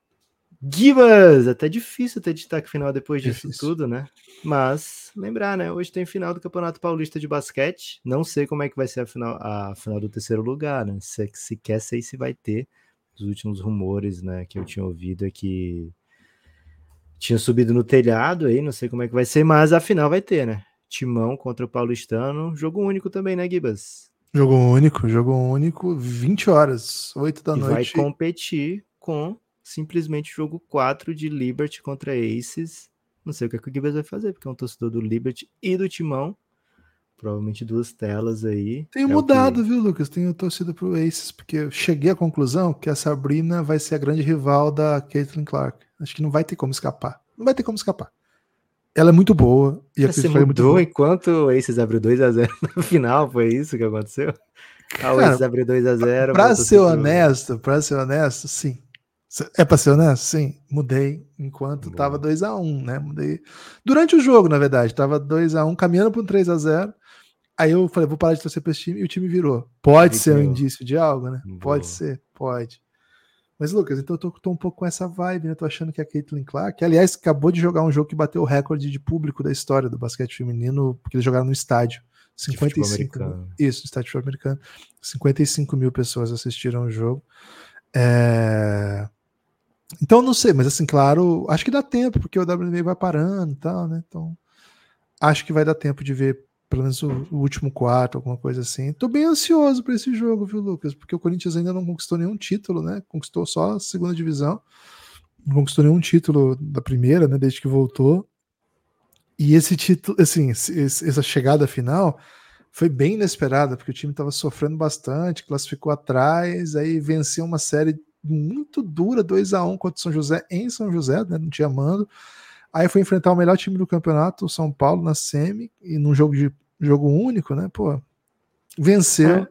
Gibas! Até difícil ter destaque final depois disso Difícil. tudo, né? Mas, lembrar, né? Hoje tem final do Campeonato Paulista de Basquete. Não sei como é que vai ser a final, a final do terceiro lugar, né? Se, sequer sei se vai ter. Os últimos rumores, né, que eu tinha ouvido é que tinha subido no telhado aí, não sei como é que vai ser, mas a final vai ter, né? Timão contra o Paulistano. Jogo único também, né, Gibas? Jogo único, jogo único, 20 horas, 8 da e vai noite. competir com simplesmente jogo 4 de Liberty contra Aces. Não sei o que, é que o Gibas vai fazer, porque é um torcedor do Liberty e do Timão. Provavelmente duas telas aí. Tenho É mudado, que- viu, Lucas? Tenho torcido pro Aces, porque eu cheguei à conclusão que a Sabrina vai ser a grande rival da Caitlin Clark. Acho que não vai ter como escapar. Não vai ter como escapar. Ela é muito boa. E a Você Clark é muito mudou boa. enquanto o Aces abriu 2x0 <laughs> no final, foi isso que aconteceu? Ah, o Cara, Aces abriu 2x0. Pra ser honesto, pra ser honesto, sim. É pra ser honesto? Sim. Mudei enquanto Boa. tava 2x1, né? Mudei. Durante o jogo, na verdade, tava 2x1, caminhando para um 3x0. Aí eu falei, vou parar de torcer pra esse time e o time virou. Pode ser um indício de algo, né? Boa. Pode ser, pode. Mas, Lucas, então eu tô, tô um pouco com essa vibe, né? Tô achando que a Caitlyn Clark, que, aliás, acabou de jogar um jogo que bateu o recorde de público da história do basquete feminino, porque eles jogaram no estádio. De futebol 55 mil. Isso, estádio americano. 55 mil pessoas assistiram o jogo. É... Então, não sei, mas assim, claro, acho que dá tempo, porque o WNBA vai parando e tal, né? Então, acho que vai dar tempo de ver pelo menos o, o, último quarto, alguma coisa assim. Tô bem ansioso para esse jogo, viu, Lucas? Porque o Corinthians ainda não conquistou nenhum título, né? Conquistou só a segunda divisão. Não conquistou nenhum título da primeira, né? Desde que voltou. E esse título, assim, essa chegada final foi bem inesperada, porque o time estava sofrendo bastante, classificou atrás, aí venceu uma série muito dura, 2 a 1 contra o São José em São José, né, não tinha mando. Aí foi enfrentar o melhor time do campeonato, o São Paulo, na semi, e num jogo de jogo único, né? Pô, venceu. É.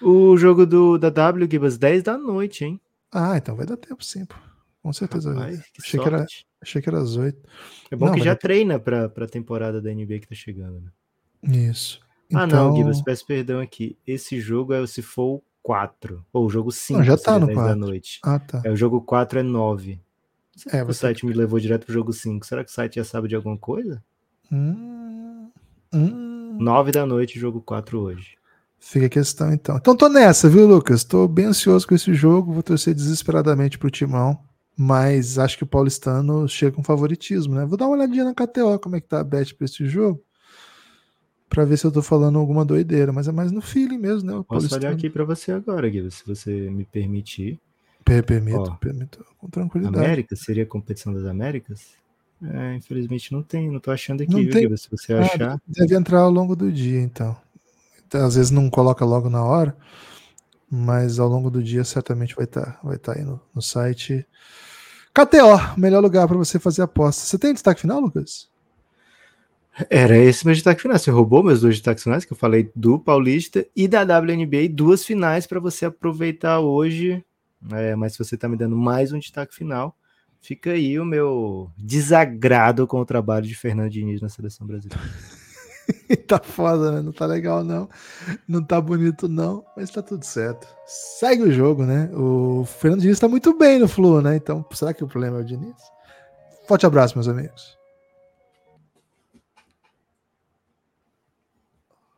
O jogo do, da W, Gibas, 10 da noite, hein? Ah, então vai dar tempo sim, pô. Com certeza. Rapaz, achei, que era, achei que era às 8. É bom Não, que já treina para a temporada da NBA que tá chegando, né? Isso. Ah, então... não, Gibas, peço perdão aqui. Esse jogo é se for o 4. Ou o jogo 5 já tá no 10 4. da noite. Ah, tá. É, o jogo 4 é 9. É, o site me levou direto pro jogo 5. Será que o site já sabe de alguma coisa? Hum, hum. 9 da noite, jogo 4 hoje. Fica a questão então. Então tô nessa, viu, Lucas? Tô bem ansioso com esse jogo. Vou torcer desesperadamente pro Timão. Mas acho que o paulistano chega com favoritismo, né? Vou dar uma olhadinha na KTO, como é que tá a bet pra esse jogo para ver se eu tô falando alguma doideira, mas é mais no feeling mesmo, né? O Posso olhar aqui para você agora, Guilherme, se você me permitir. permito, Ó, permito, com tranquilidade. América seria a competição das Américas? É, infelizmente não tem, não tô achando aqui, não viu, tem... se você ah, achar. Deve entrar ao longo do dia, então. então. Às vezes não coloca logo na hora, mas ao longo do dia certamente vai estar tá, vai tá aí no, no site. KTO, melhor lugar para você fazer aposta. Você tem destaque final, Lucas? Era esse meu destaque final. Você roubou meus dois destaques finais, que eu falei do Paulista e da WNBA, duas finais para você aproveitar hoje. É, mas se você está me dando mais um destaque final, fica aí o meu desagrado com o trabalho de Fernando Diniz na seleção brasileira. <laughs> tá foda, né? Não tá legal, não. Não tá bonito, não, mas tá tudo certo. Segue o jogo, né? O Fernando Diniz tá muito bem no Flu, né? Então, será que o problema é o Diniz? Forte abraço, meus amigos.